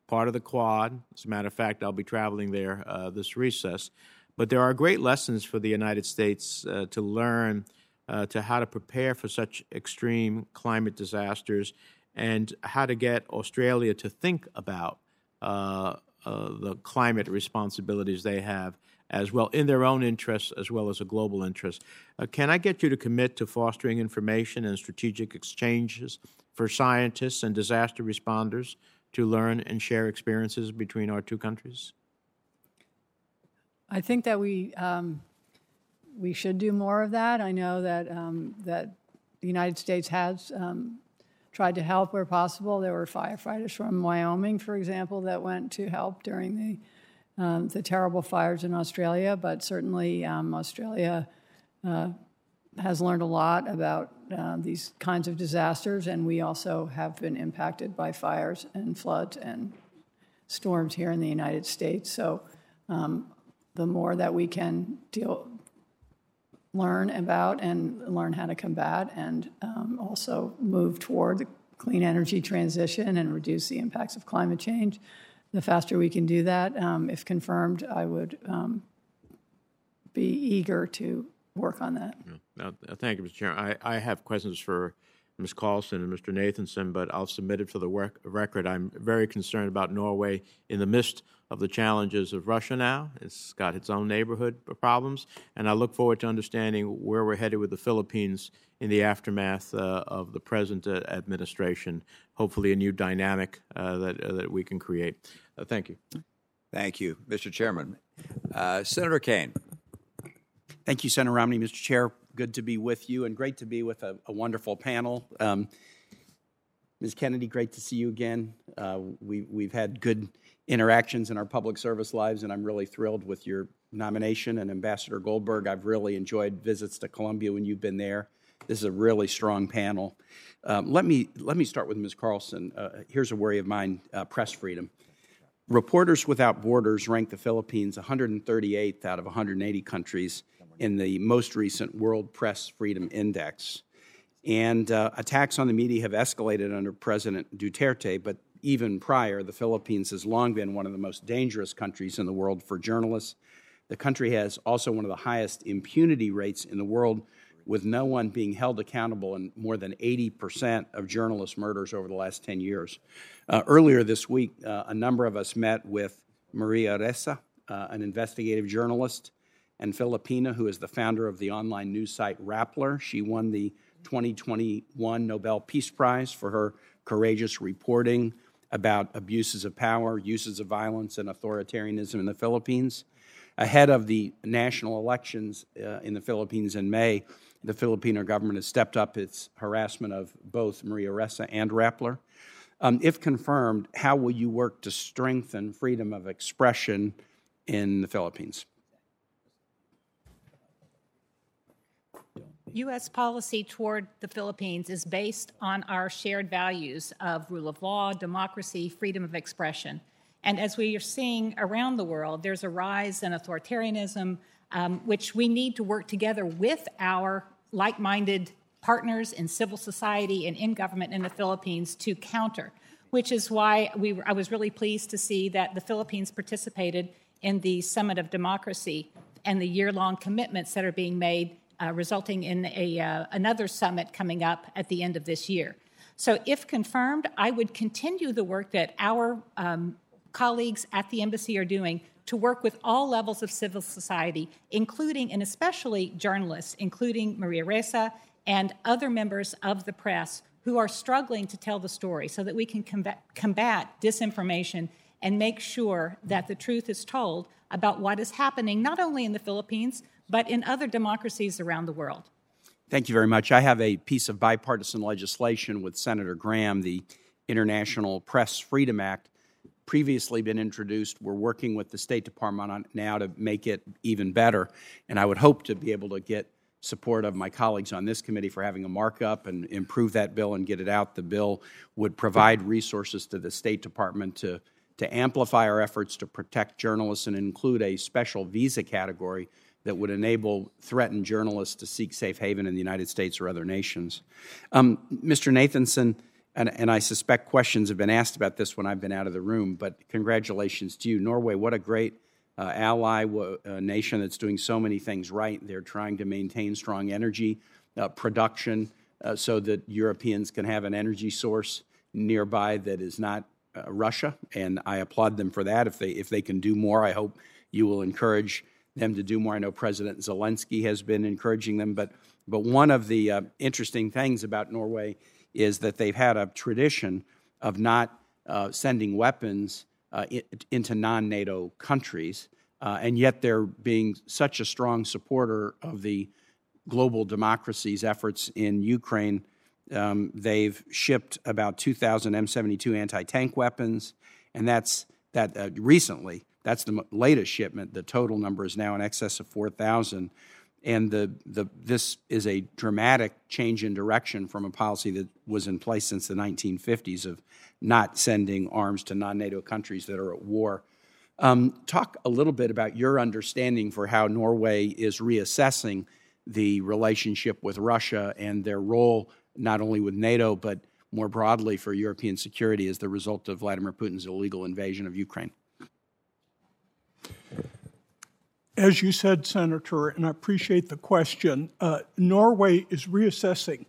part of the Quad. As a matter of fact, I'll be traveling there uh, this recess. But there are great lessons for the United States uh, to learn uh, to how to prepare for such extreme climate disasters and how to get Australia to think about uh, uh, the climate responsibilities they have as well in their own interests as well as a global interest. Uh, can I get you to commit to fostering information and strategic exchanges for scientists and disaster responders to learn and share experiences between our two countries? I think that we um, we should do more of that. I know that um, that the United States has um, tried to help where possible. There were firefighters from Wyoming, for example, that went to help during the, um, the terrible fires in Australia, but certainly um, Australia uh, has learned a lot about uh, these kinds of disasters, and we also have been impacted by fires and floods and storms here in the United States. So um, the more that we can deal, learn about and learn how to combat and um, also move toward the clean energy transition and reduce the impacts of climate change. The faster we can do that, um, if confirmed, I would um, be eager to work on that. Yeah. Now, thank you, Mr. Chairman. I, I have questions for Ms. Carlson and Mr. Nathanson, but I'll submit it for the rec- record. I'm very concerned about Norway in the midst of the challenges of Russia now. It's got its own neighborhood problems, and I look forward to understanding where we're headed with the Philippines in the aftermath uh, of the present uh, administration. Hopefully, a new dynamic uh, that, uh, that we can create. Uh, thank you. Thank you, Mr. Chairman. Uh, Senator Kaine. Thank you, Senator Romney. Mr. Chair, good to be with you and great to be with a, a wonderful panel. Um, Ms. Kennedy, great to see you again. we, we've had good interactions in our public service lives, and I'm really thrilled with your nomination. And Ambassador Goldberg, I've really enjoyed visits to Colombia when you've been there. This is a really strong panel. Um, let me let me start with Ms. Carlson. Uh, here's a worry of mine: uh, press freedom. Reporters Without Borders ranked the Philippines 138th out of 180 countries in the most recent World Press Freedom Index. And uh, attacks on the media have escalated under President Duterte, but even prior, the Philippines has long been one of the most dangerous countries in the world for journalists. The country has also one of the highest impunity rates in the world, with no one being held accountable in more than 80% of journalist murders over the last 10 years. Uh, earlier this week, uh, a number of us met with Maria Ressa, uh, an investigative journalist, and Filipina, who is the founder of the online news site Rappler. She won the 2021 Nobel Peace Prize for her courageous reporting about abuses of power, uses of violence, and authoritarianism in the Philippines. Ahead of the national elections uh, in the Philippines in May, the Filipino government has stepped up its harassment of both Maria Ressa and Rappler. Um, if confirmed, how will you work to strengthen freedom of expression in the Philippines? U.S. policy toward the Philippines is based on our shared values of rule of law, democracy, freedom of expression. And as we are seeing around the world, there's a rise in authoritarianism, um, which we need to work together with our like minded partners in civil society and in government in the Philippines to counter, which is why we, I was really pleased to see that the Philippines participated in the Summit of Democracy and the year long commitments that are being made uh, resulting in a, uh, another summit coming up at the end of this year. So, if confirmed, I would continue the work that our um, colleagues at the embassy are doing to work with all levels of civil society, including and especially journalists, including Maria Ressa and other members of the press who are struggling to tell the story so that we can combat, combat disinformation and make sure that the truth is told about what is happening not only in the Philippines, but in other democracies around the world. Thank you very much. I have a piece of bipartisan legislation with Senator Graham, the International Press Freedom Act, previously been introduced. We're working with the State Department on now to make it even better, and I would hope to be able to get support of my colleagues on this committee for having a markup and improve that bill and get it out. The bill would provide resources to the State Department to, to amplify our efforts to protect journalists and include a special visa category that would enable threatened journalists to seek safe haven in the United States or other nations. Um, Mr. Nathanson, and, and, I suspect questions have been asked about this when I've been out of the room, but congratulations to you. Norway, what a great uh, ally, a nation that's doing so many things right. They're trying to maintain strong energy uh, production uh, so that Europeans can have an energy source nearby that is not uh, Russia, and I applaud them for that. If they, if they can do more, I hope you will encourage them to do more. I know President Zelensky has been encouraging them, but but one of the uh, interesting things about Norway is that they've had a tradition of not uh, sending weapons uh, into non-NATO countries, uh, and yet they're being such a strong supporter of the global democracy's efforts in Ukraine. Um, they've shipped about 2,000 M72 anti-tank weapons, and that's that uh, recently that's the latest shipment. The total number is now in excess of 4,000. And the, the, this is a dramatic change in direction from a policy that was in place since the 1950s of not sending arms to non NATO countries that are at war. Um, talk a little bit about your understanding for how Norway is reassessing the relationship with Russia and their role not only with NATO, but more broadly for European security as the result of Vladimir Putin's illegal invasion of Ukraine. As you said, Senator, and I appreciate the question, uh, Norway is reassessing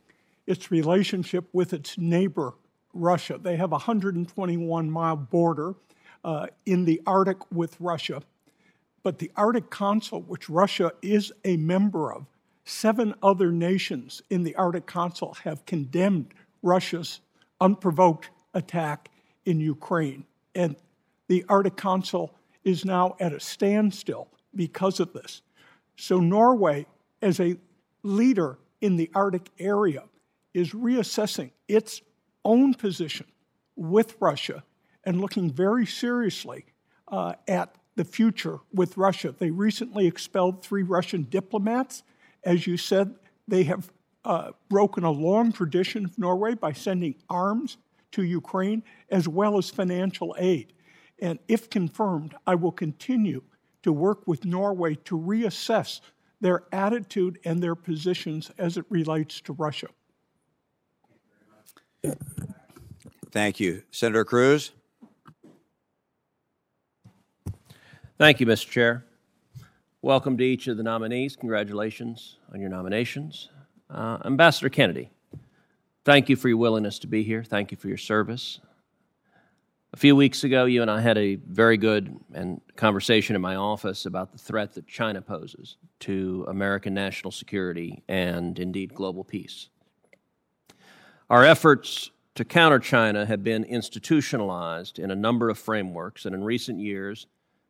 its relationship with its neighbor, Russia. They have a 121 mile border uh, in the Arctic with Russia. But the Arctic Council, which Russia is a member of, seven other nations in the Arctic Council have condemned Russia's unprovoked attack in Ukraine. And the Arctic Council is now at a standstill because of this. So, Norway, as a leader in the Arctic area, is reassessing its own position with Russia and looking very seriously uh, at the future with Russia. They recently expelled three Russian diplomats. As you said, they have uh, broken a long tradition of Norway by sending arms to Ukraine as well as financial aid. And if confirmed, I will continue to work with Norway to reassess their attitude and their positions as it relates to Russia. Thank you. Senator Cruz? Thank you, Mr. Chair. Welcome to each of the nominees. Congratulations on your nominations. Uh, Ambassador Kennedy, thank you for your willingness to be here. Thank you for your service. A few weeks ago, you and I had a very good and conversation in my office about the threat that China poses to American national security and indeed global peace. Our efforts to counter China have been institutionalized in a number of frameworks and in recent years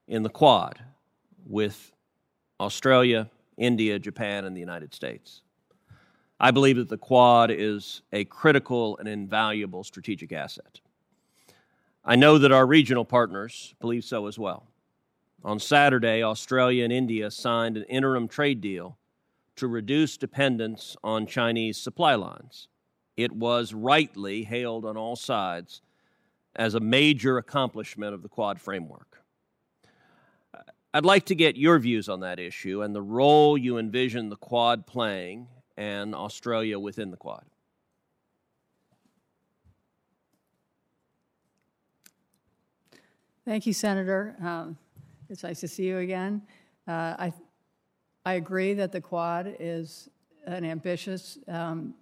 in the Quad with Australia, India, Japan, and the United States. I believe that the Quad is a critical and invaluable strategic asset. I know that our regional partners believe so as well. On Saturday, Australia and India signed an interim trade deal to reduce dependence on Chinese supply lines. It was rightly hailed on all sides as a major accomplishment of the Quad framework. I'd like to get your views on that issue and the role you envision the Quad playing and Australia within the Quad. Thank you, Senator. Um, it's nice to see you again. Uh, I, I agree that the Quad is an ambitious um,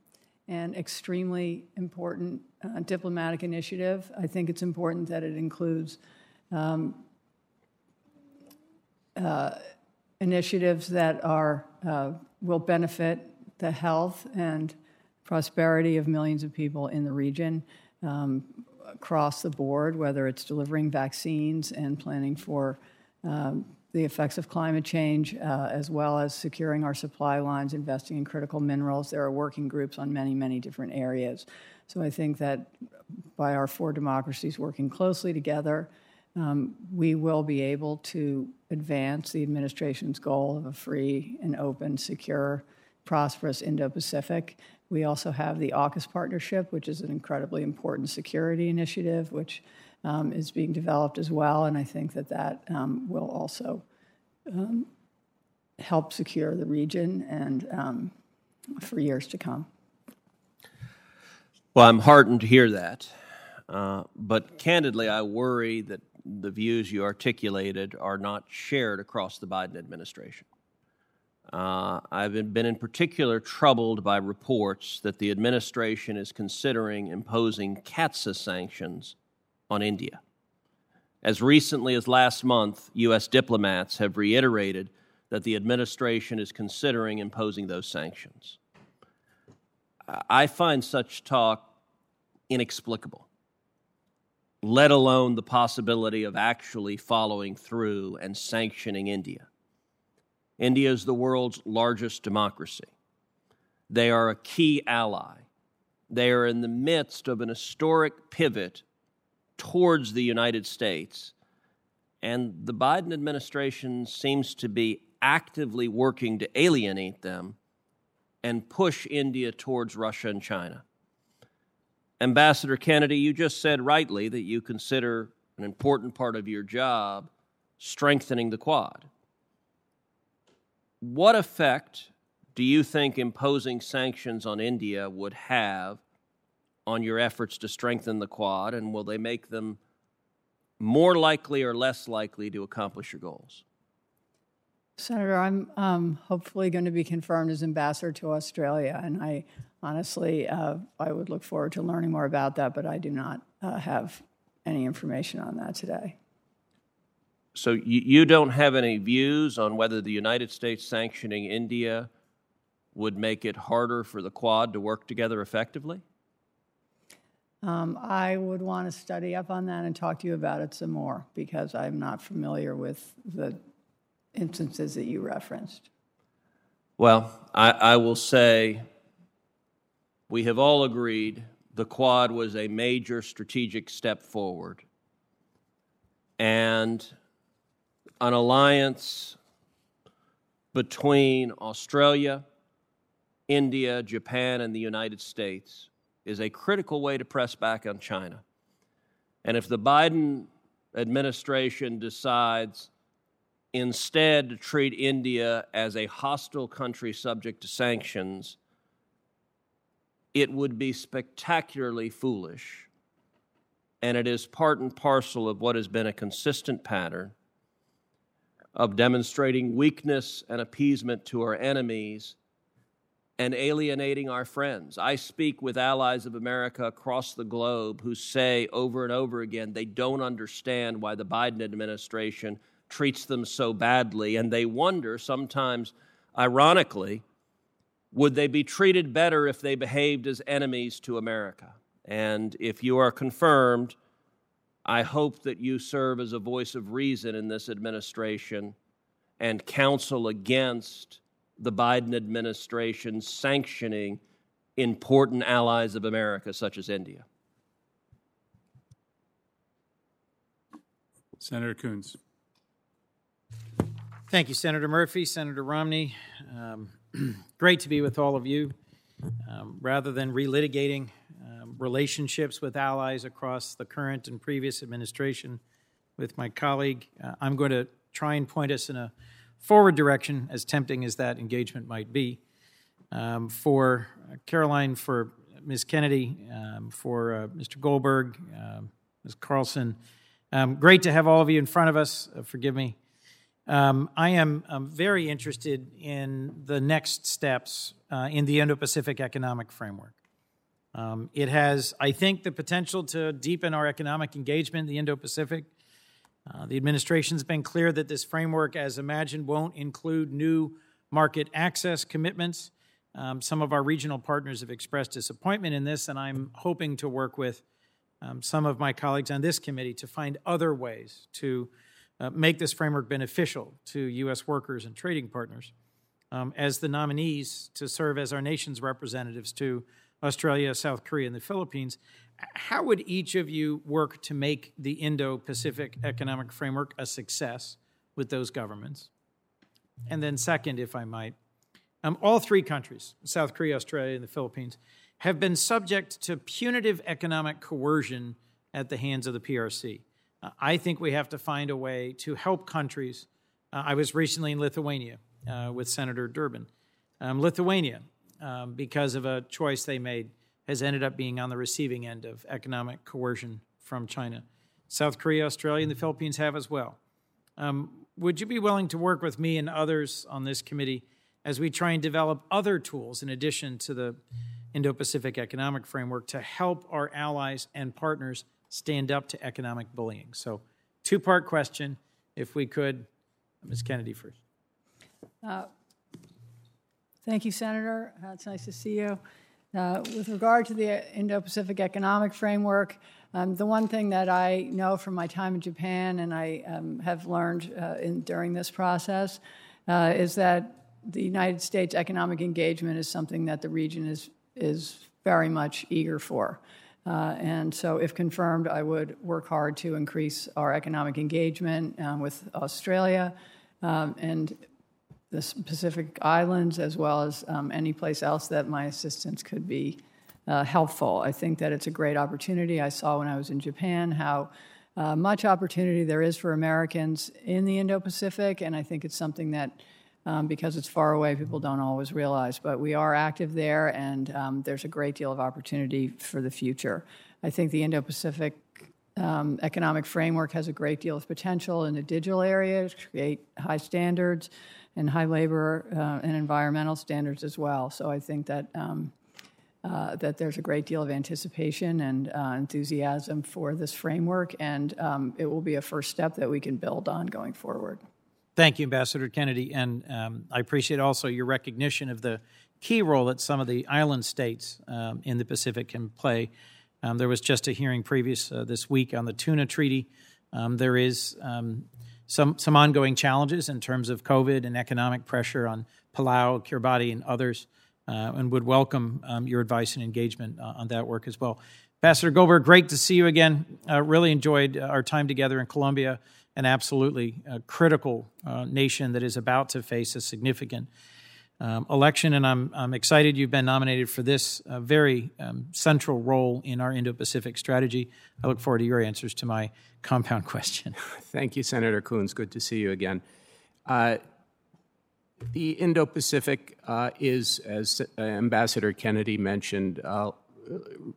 and extremely important uh, diplomatic initiative. I think it's important that it includes um, uh, initiatives that are uh, will benefit the health and prosperity of millions of people in the region um, across the board, whether it's delivering vaccines and planning for um, the effects of climate change, uh, as well as securing our supply lines, investing in critical minerals. There are working groups on many, many different areas. So I think that by our four democracies working closely together, um, we will be able to advance the administration's goal of a free and open, secure, prosperous Indo Pacific. We also have the AUKUS partnership, which is an incredibly important security initiative, which um, is being developed as well. And I think that that um, will also um, help secure the region and um, for years to come. Well, I'm heartened to hear that. Uh, but candidly, I worry that the views you articulated are not shared across the Biden administration. Uh, I've been, in particular troubled by reports that the administration is considering imposing CAATSA sanctions on India. As recently as last month, U.S. diplomats have reiterated that the administration is considering imposing those sanctions. I find such talk inexplicable, let alone the possibility of actually following through and sanctioning India. India is the world's largest democracy. They are a key ally. They are in the midst of an historic pivot towards the United States. And the Biden administration seems to be actively working to alienate them and push India towards Russia and China. Ambassador Kennedy, you just said rightly that you consider an important part of your job strengthening the Quad. What effect do you think imposing sanctions on India would have on your efforts to strengthen the Quad, and will they make them more likely or less likely to accomplish your goals? Senator, I'm um, hopefully going to be confirmed as ambassador to Australia, and I honestly, uh, I would look forward to learning more about that, but I do not uh, have any information on that today. So you, you don't have any views on whether the United States sanctioning India would make it harder for the Quad to work together effectively? Um, I would want to study up on that and talk to you about it some more because I'm not familiar with the instances that you referenced. Well, I, I will say we have all agreed the Quad was a major strategic step forward. And an alliance between Australia, India, Japan, and the United States is a critical way to press back on China. And if the Biden administration decides instead to treat India as a hostile country subject to sanctions, it would be spectacularly foolish. And it is part and parcel of what has been a consistent pattern of demonstrating weakness and appeasement to our enemies and alienating our friends. I speak with allies of America across the globe who say over and over again they don't understand why the Biden administration treats them so badly, and they wonder sometimes, ironically, would they be treated better if they behaved as enemies to America? And if you are confirmed, I hope that you serve as a voice of reason in this administration and counsel against the Biden administration sanctioning important allies of America, such as India. Senator Coons. Thank you, Senator Murphy, Senator Romney. Um, great to be with all of you. Um, rather than relitigating um, relationships with allies across the current and previous administration with my colleague, uh, I'm going to try and point us in a forward direction, as tempting as that engagement might be. Um, for Caroline, for Ms. Kennedy, um, for uh, Mr. Goldberg, uh, Ms. Carlson, um, great to have all of you in front of us. Uh, forgive me. Um, I am um, very interested in the next steps uh, in the Indo Pacific Economic Framework. Um, it has, I think, the potential to deepen our economic engagement in the Indo Pacific. Uh, the administration's been clear that this framework, as imagined, won't include new market access commitments. Um, some of our regional partners have expressed disappointment in this, and I'm hoping to work with um, some of my colleagues on this committee to find other ways to uh, make this framework beneficial to U.S. workers and trading partners um, as the nominees to serve as our nation's representatives to Australia, South Korea, and the Philippines. How would each of you work to make the Indo Pacific Economic Framework a success with those governments? And then, second, if I might, um, all three countries, South Korea, Australia, and the Philippines, have been subject to punitive economic coercion at the hands of the PRC. Uh, I think we have to find a way to help countries. Uh, I was recently in Lithuania uh, with Senator Durbin. Um, Lithuania, um, because of a choice they made, has ended up being on the receiving end of economic coercion from China. South Korea, Australia, and the Philippines have as well. Um, would you be willing to work with me and others on this committee as we try and develop other tools in addition to the Indo Pacific Economic Framework to help our allies and partners stand up to economic bullying? So, two part question, if we could. Ms. Kennedy first. Uh, thank you, Senator. Uh, it's nice to see you. Uh, with regard to the Indo Pacific Economic Framework, um, the one thing that I know from my time in Japan and I um, have learned uh, in, during this process uh, is that the United States economic engagement is something that the region is, is very much eager for. Uh, and so, if confirmed, I would work hard to increase our economic engagement um, with Australia um, and the Pacific Islands, as well as um, any place else that my assistance could be uh, helpful. I think that it's a great opportunity. I saw when I was in Japan how uh, much opportunity there is for Americans in the Indo Pacific, and I think it's something that, um, because it's far away, people don't always realize. But we are active there, and um, there's a great deal of opportunity for the future. I think the Indo Pacific um, economic framework has a great deal of potential in the digital area to create high standards and high labor uh, and environmental standards as well. So I think that um, uh, that there's a great deal of anticipation and uh, enthusiasm for this framework, and um, it will be a first step that we can build on going forward. Thank you, Ambassador Kennedy, and um, I appreciate also your recognition of the key role that some of the island states um, in the Pacific can play. Um, there was just a hearing previous uh, this week on the Tuna Treaty. Um, there is some some ongoing challenges in terms of COVID and economic pressure on Palau, Kiribati, and others, uh, and would welcome um, your advice and engagement uh, on that work as well. Ambassador Goldberg, great to see you again. Uh, really enjoyed our time together in Colombia, an absolutely uh, critical uh, nation that is about to face a significant um, election, and I'm, I'm excited you've been nominated for this uh, very um, central role in our Indo Pacific strategy. I look forward to your answers to my compound question. Thank you, Senator Coons. Good to see you again. Uh, the Indo Pacific uh, is, as Ambassador Kennedy mentioned, uh,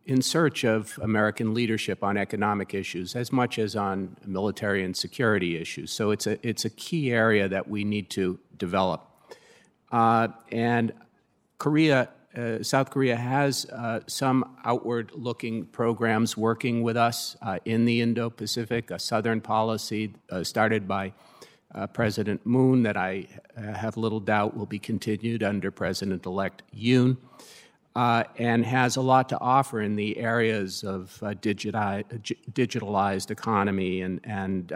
in search of American leadership on economic issues as much as on military and security issues. So it's a, it's a key area that we need to develop. Uh, and Korea, uh, South Korea has uh, some outward looking programs working with us uh, in the Indo Pacific, a southern policy uh, started by uh, President Moon that I have little doubt will be continued under President elect Yoon. And has a lot to offer in the areas of uh, digiti- digitalized economy and, and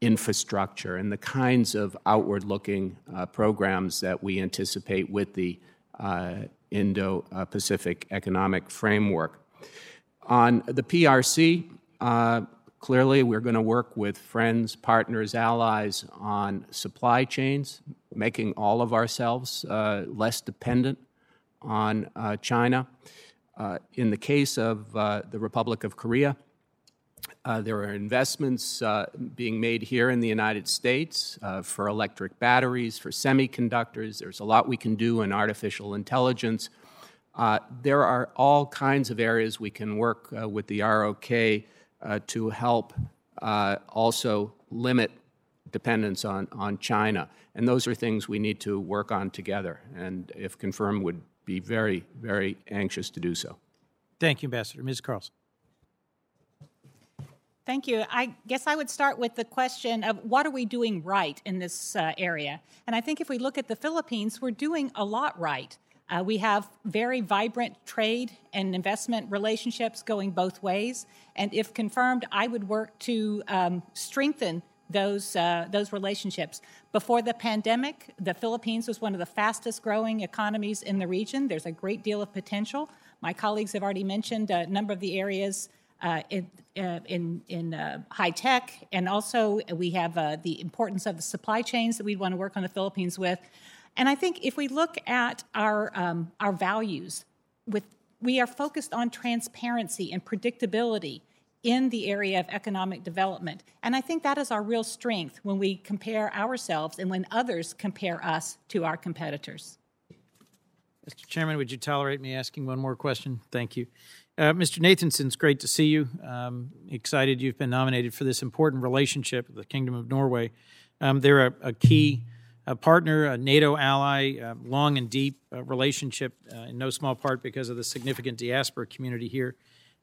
infrastructure and the kinds of outward looking uh, programs that we anticipate with the uh, Indo Pacific Economic Framework. On the PRC, Clearly, we're going to work with friends, partners, allies on supply chains, making all of ourselves uh, less dependent on uh, China. Uh, in the case of uh, the Republic of Korea, uh, there are investments uh, being made here in the United States for electric batteries, for semiconductors. There's a lot we can do in artificial intelligence. there are all kinds of areas we can work with the ROK uh, to help uh, also limit dependence on, on China. And those are things we need to work on together, and if confirmed, would be very, very anxious to do so. Thank you, Ambassador. Ms. Carlson. Thank you. I guess I would start with the question of what are we doing right in this uh, area? And I think if we look at the Philippines, we're doing a lot right. Uh, we have very vibrant trade and investment relationships going both ways. And if confirmed, I would work to um, strengthen those, uh, those relationships. Before the pandemic, the Philippines was one of the fastest growing economies in the region. There's a great deal of potential. My colleagues have already mentioned a number of the areas uh, in, uh, in, in uh, high tech, and also we have uh, the importance of the supply chains that we want to work on the Philippines with. And I think if we look at our, um, our values, with, we are focused on transparency and predictability in the area of economic development. And I think that is our real strength when we compare ourselves and when others compare us to our competitors. Mr. Chairman, would you tolerate me asking one more question? Thank you. Uh, Mr. Nathanson, it's great to see you. Um, excited you've been nominated for this important relationship with the Kingdom of Norway. Um, they're a, a key a partner, a NATO ally, a long and deep uh, relationship, uh, in no small part because of the significant diaspora community here.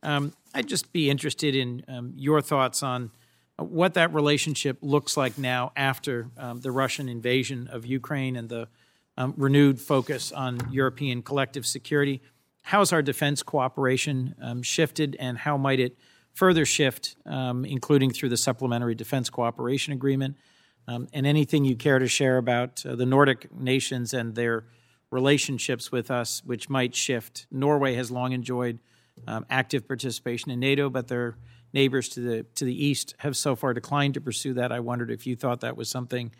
Um, I'd just be interested in um, your thoughts on what that relationship looks like now after um, the Russian invasion of Ukraine and the um, renewed focus on European collective security. How's our defense cooperation um, shifted, and how might it further shift, um, including through the Supplementary Defense Cooperation Agreement? um, and anything you care to share about uh, the Nordic nations and their relationships with us, which might shift. Norway has long enjoyed um, active participation in NATO, but their neighbors to the to the east have so far declined to pursue that. I wondered if you thought that was something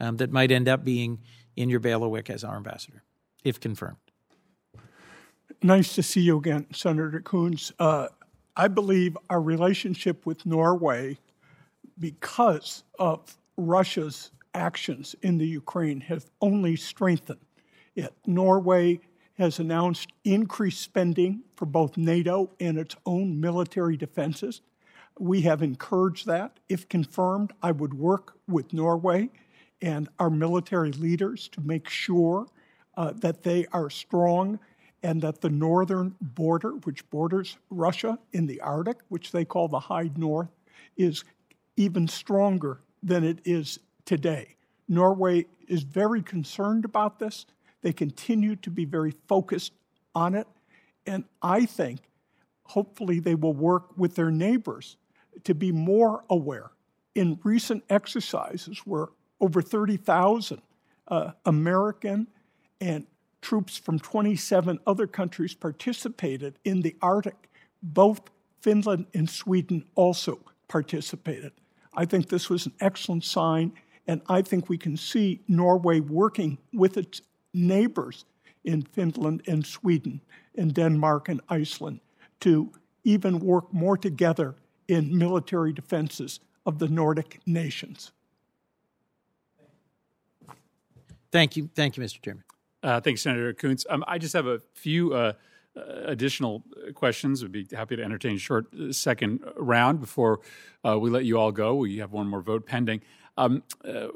um, that might end up being in your bailiwick as our ambassador, if confirmed. Nice to see you again, Senator Coons. Uh, I believe our relationship with Norway, because of Russia's actions in the Ukraine have only strengthened it. Norway has announced increased spending for both NATO and its own military defenses. We have encouraged that. If confirmed, I would work with Norway and our military leaders to make sure uh, that they are strong and that the northern border, which borders Russia in the Arctic, which they call the High North, is even stronger than it is today. Norway is very concerned about this. They continue to be very focused on it. And I think hopefully they will work with their neighbors to be more aware. In recent exercises where over 30,000 uh, American and troops from 27 other countries participated in the Arctic, both Finland and Sweden also participated. I think this was an excellent sign, and I think we can see Norway working with its neighbors in Finland and Sweden and Denmark and Iceland to even work more together in military defenses of the Nordic nations. Thank you. Thank you, Mr. Chairman. Uh, thanks, Senator Coons. Um, I just have a few uh, uh additional questions. Would be happy to entertain a short uh, second round before uh, we let you all go. We have one more vote pending. Um, uh,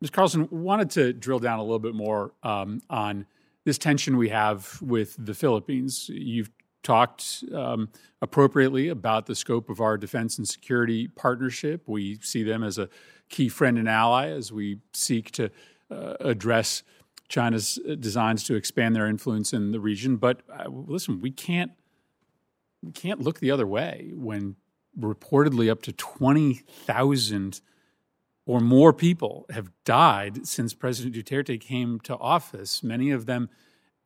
Ms. Carlson wanted to drill down a little bit more um, on this tension we have with the Philippines. You've talked um, appropriately about the scope of our defense and security partnership. We see them as a key friend and ally as we seek to uh, address China's uh, designs to expand their influence in the region. But uh, listen, we can't we can't look the other way when reportedly up to twenty thousand or more people have died since President Duterte came to office. Many of them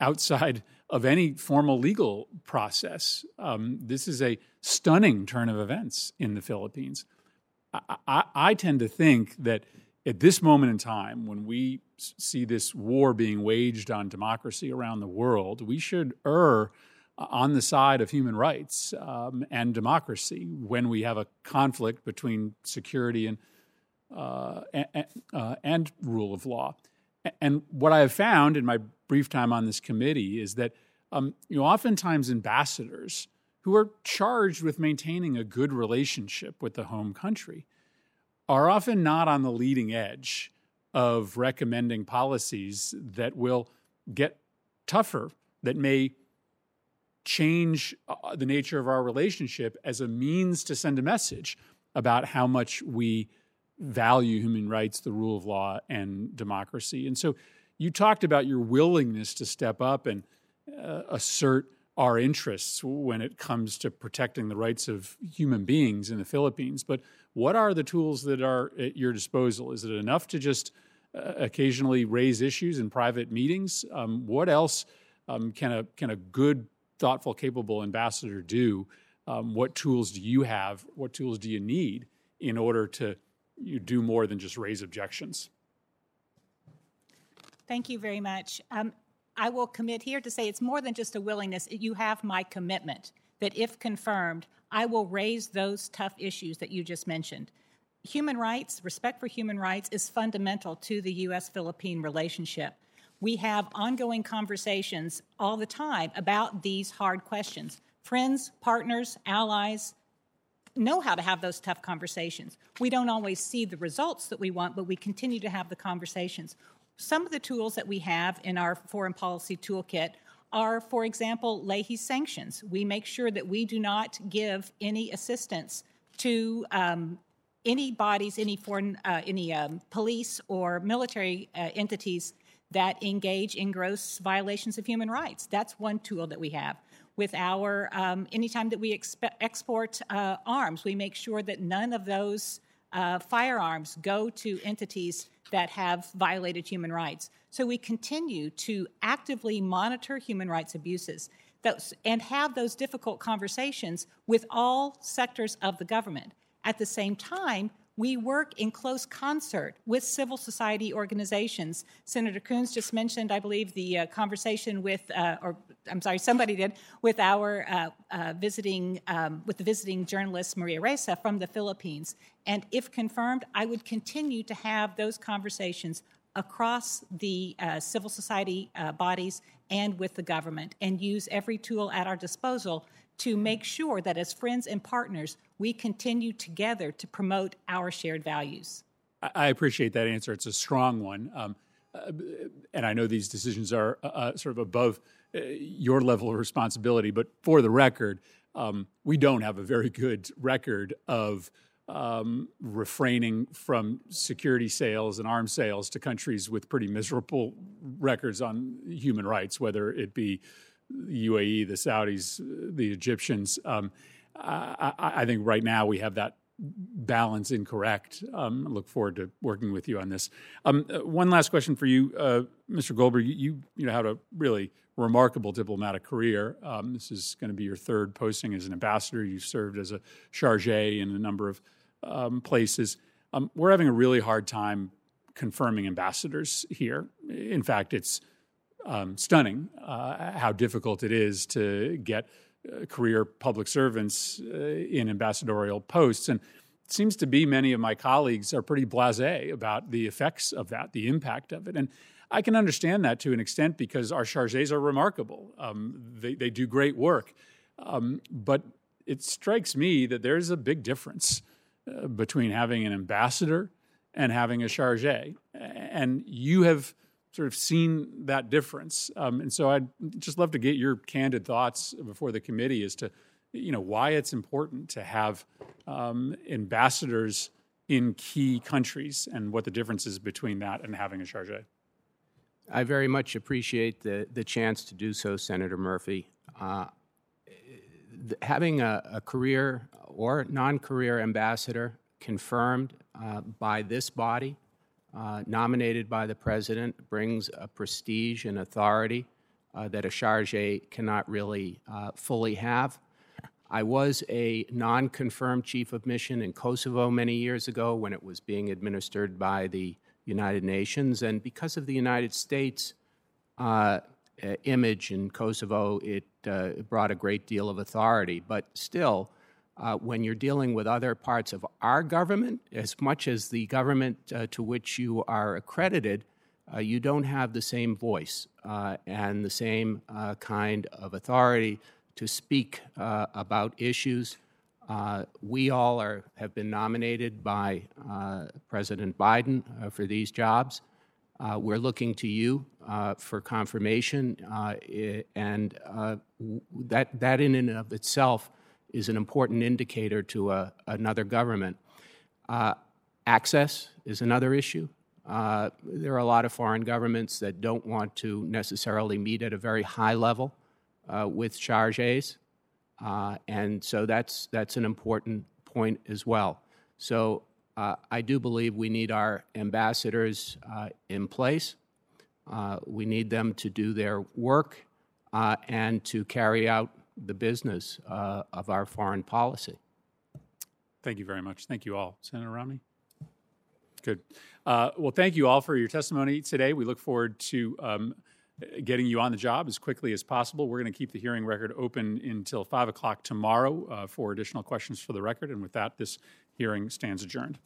outside of any formal legal process. Um, this is a stunning turn of events in the Philippines. I, I, I tend to think that at this moment in time, when we see this war being waged on democracy around the world, we should err on the side of human rights um, and democracy when we have a conflict between security and uh, and, uh, and, rule of law. And what I have found in my brief time on this committee is that um, you know oftentimes ambassadors who are charged with maintaining a good relationship with the home country are often not on the leading edge of recommending policies that will get tougher, that may change uh, the nature of our relationship as a means to send a message about how much we value human rights, the rule of law, and democracy. And so you talked about your willingness to step up and uh, assert our interests when it comes to protecting the rights of human beings in the Philippines. But what are the tools that are at your disposal? Is it enough to just uh, occasionally raise issues in private meetings? Um, what else um, can a can a good, thoughtful, capable ambassador do? Um, what tools do you have? What tools do you need in order to you do more than just raise objections? Thank you very much. I will commit here to say it's more than just a willingness. You have my commitment that if confirmed, I will raise those tough issues that you just mentioned. Human rights, respect for human rights, is fundamental to the U.S. Philippine relationship. We have ongoing conversations all the time about these hard questions. Friends, partners, allies know how to have those tough conversations. We don't always see the results that we want, but we continue to have the conversations. Some of the tools that we have in our foreign policy toolkit are, for example, Leahy sanctions. We make sure that we do not give any assistance to um, any bodies, any foreign, uh, any um, police or military uh, entities that engage in gross violations of human rights. That's one tool that we have. With our, um, anytime that we expe- export uh, arms, we make sure that none of those uh, firearms go to entities that have violated human rights. So we continue to actively monitor human rights abuses and have those difficult conversations with all sectors of the government. At the same time, we work in close concert with civil society organizations. Senator Coons just mentioned, I believe, the uh, conversation with, uh, or I'm sorry, somebody did, with our uh, uh visiting, um, with the visiting journalist Maria Ressa from the Philippines. And if confirmed, I would continue to have those conversations across the uh, civil society uh, bodies and with the government and use every tool at our disposal to make sure that as friends and partners, we continue together to promote our shared values. I appreciate that answer. It's a strong one. Um, uh, and I know these decisions are uh, uh sort of above your level of responsibility, but for the record, um, we don't have a very good record of um, refraining from security sales and arms sales to countries with pretty miserable records on human rights, whether it be the UAE, the Saudis, the Egyptians. Um, I, I, think right now we have that balance incorrect. Um, I look forward to working with you on this. Um, uh, one last question for you, uh, Mr. Goldberg. You, you know, had a really remarkable diplomatic career. Um, this is going to be your third posting as an ambassador. You've served as a charge in a number of um, places. Um, we're having a really hard time confirming ambassadors here. In fact, it's um, stunning uh, how difficult it is to get uh, career public servants uh, in ambassadorial posts. And it seems to be many of my colleagues are pretty blase about the effects of that, the impact of it. And I can understand that to an extent because our chargés are remarkable. Um, they, they do great work. Um, but it strikes me that there's a big difference uh, between having an ambassador and having a chargé. And you have sort of seen that difference. Um, and so I'd just love to get your candid thoughts before the committee as to, you know, why it's important to have um, ambassadors in key countries and what the difference is between that and having a chargé. I very much appreciate the, the chance to do so, Senator Murphy. Uh, having a, a career or non career ambassador confirmed uh, by this body, uh, nominated by the president, brings a prestige and authority uh, that a charge cannot really uh, fully have. I was a non confirmed chief of mission in Kosovo many years ago when it was being administered by the United Nations. And because of the United States uh, image in Kosovo, it uh, brought a great deal of authority. But still, uh, when you're dealing with other parts of our government, as much as the government uh, to which you are accredited, uh, you don't have the same voice uh, and the same kind of authority to speak about issues. Uh, we all are, have been nominated by uh, President Biden uh, for these jobs. Uh, we're looking to you uh, for confirmation, and that, that in and of itself is an important indicator to a, another government. access is another issue. there are a lot of foreign governments that don't want to necessarily meet at a very high level uh, with charges. Uh, and so that's, that's an important point as well. So uh, I do believe we need our ambassadors uh, in place. Uh, we need them to do their work uh, and to carry out the business of our foreign policy. Thank you very much. Thank you all. Senator Romney? Good. well, thank you all for your testimony today. We look forward to um, getting you on the job as quickly as possible. We're going to keep the hearing record open until 5 o'clock tomorrow uh, for additional questions for the record. And with that, this hearing stands adjourned.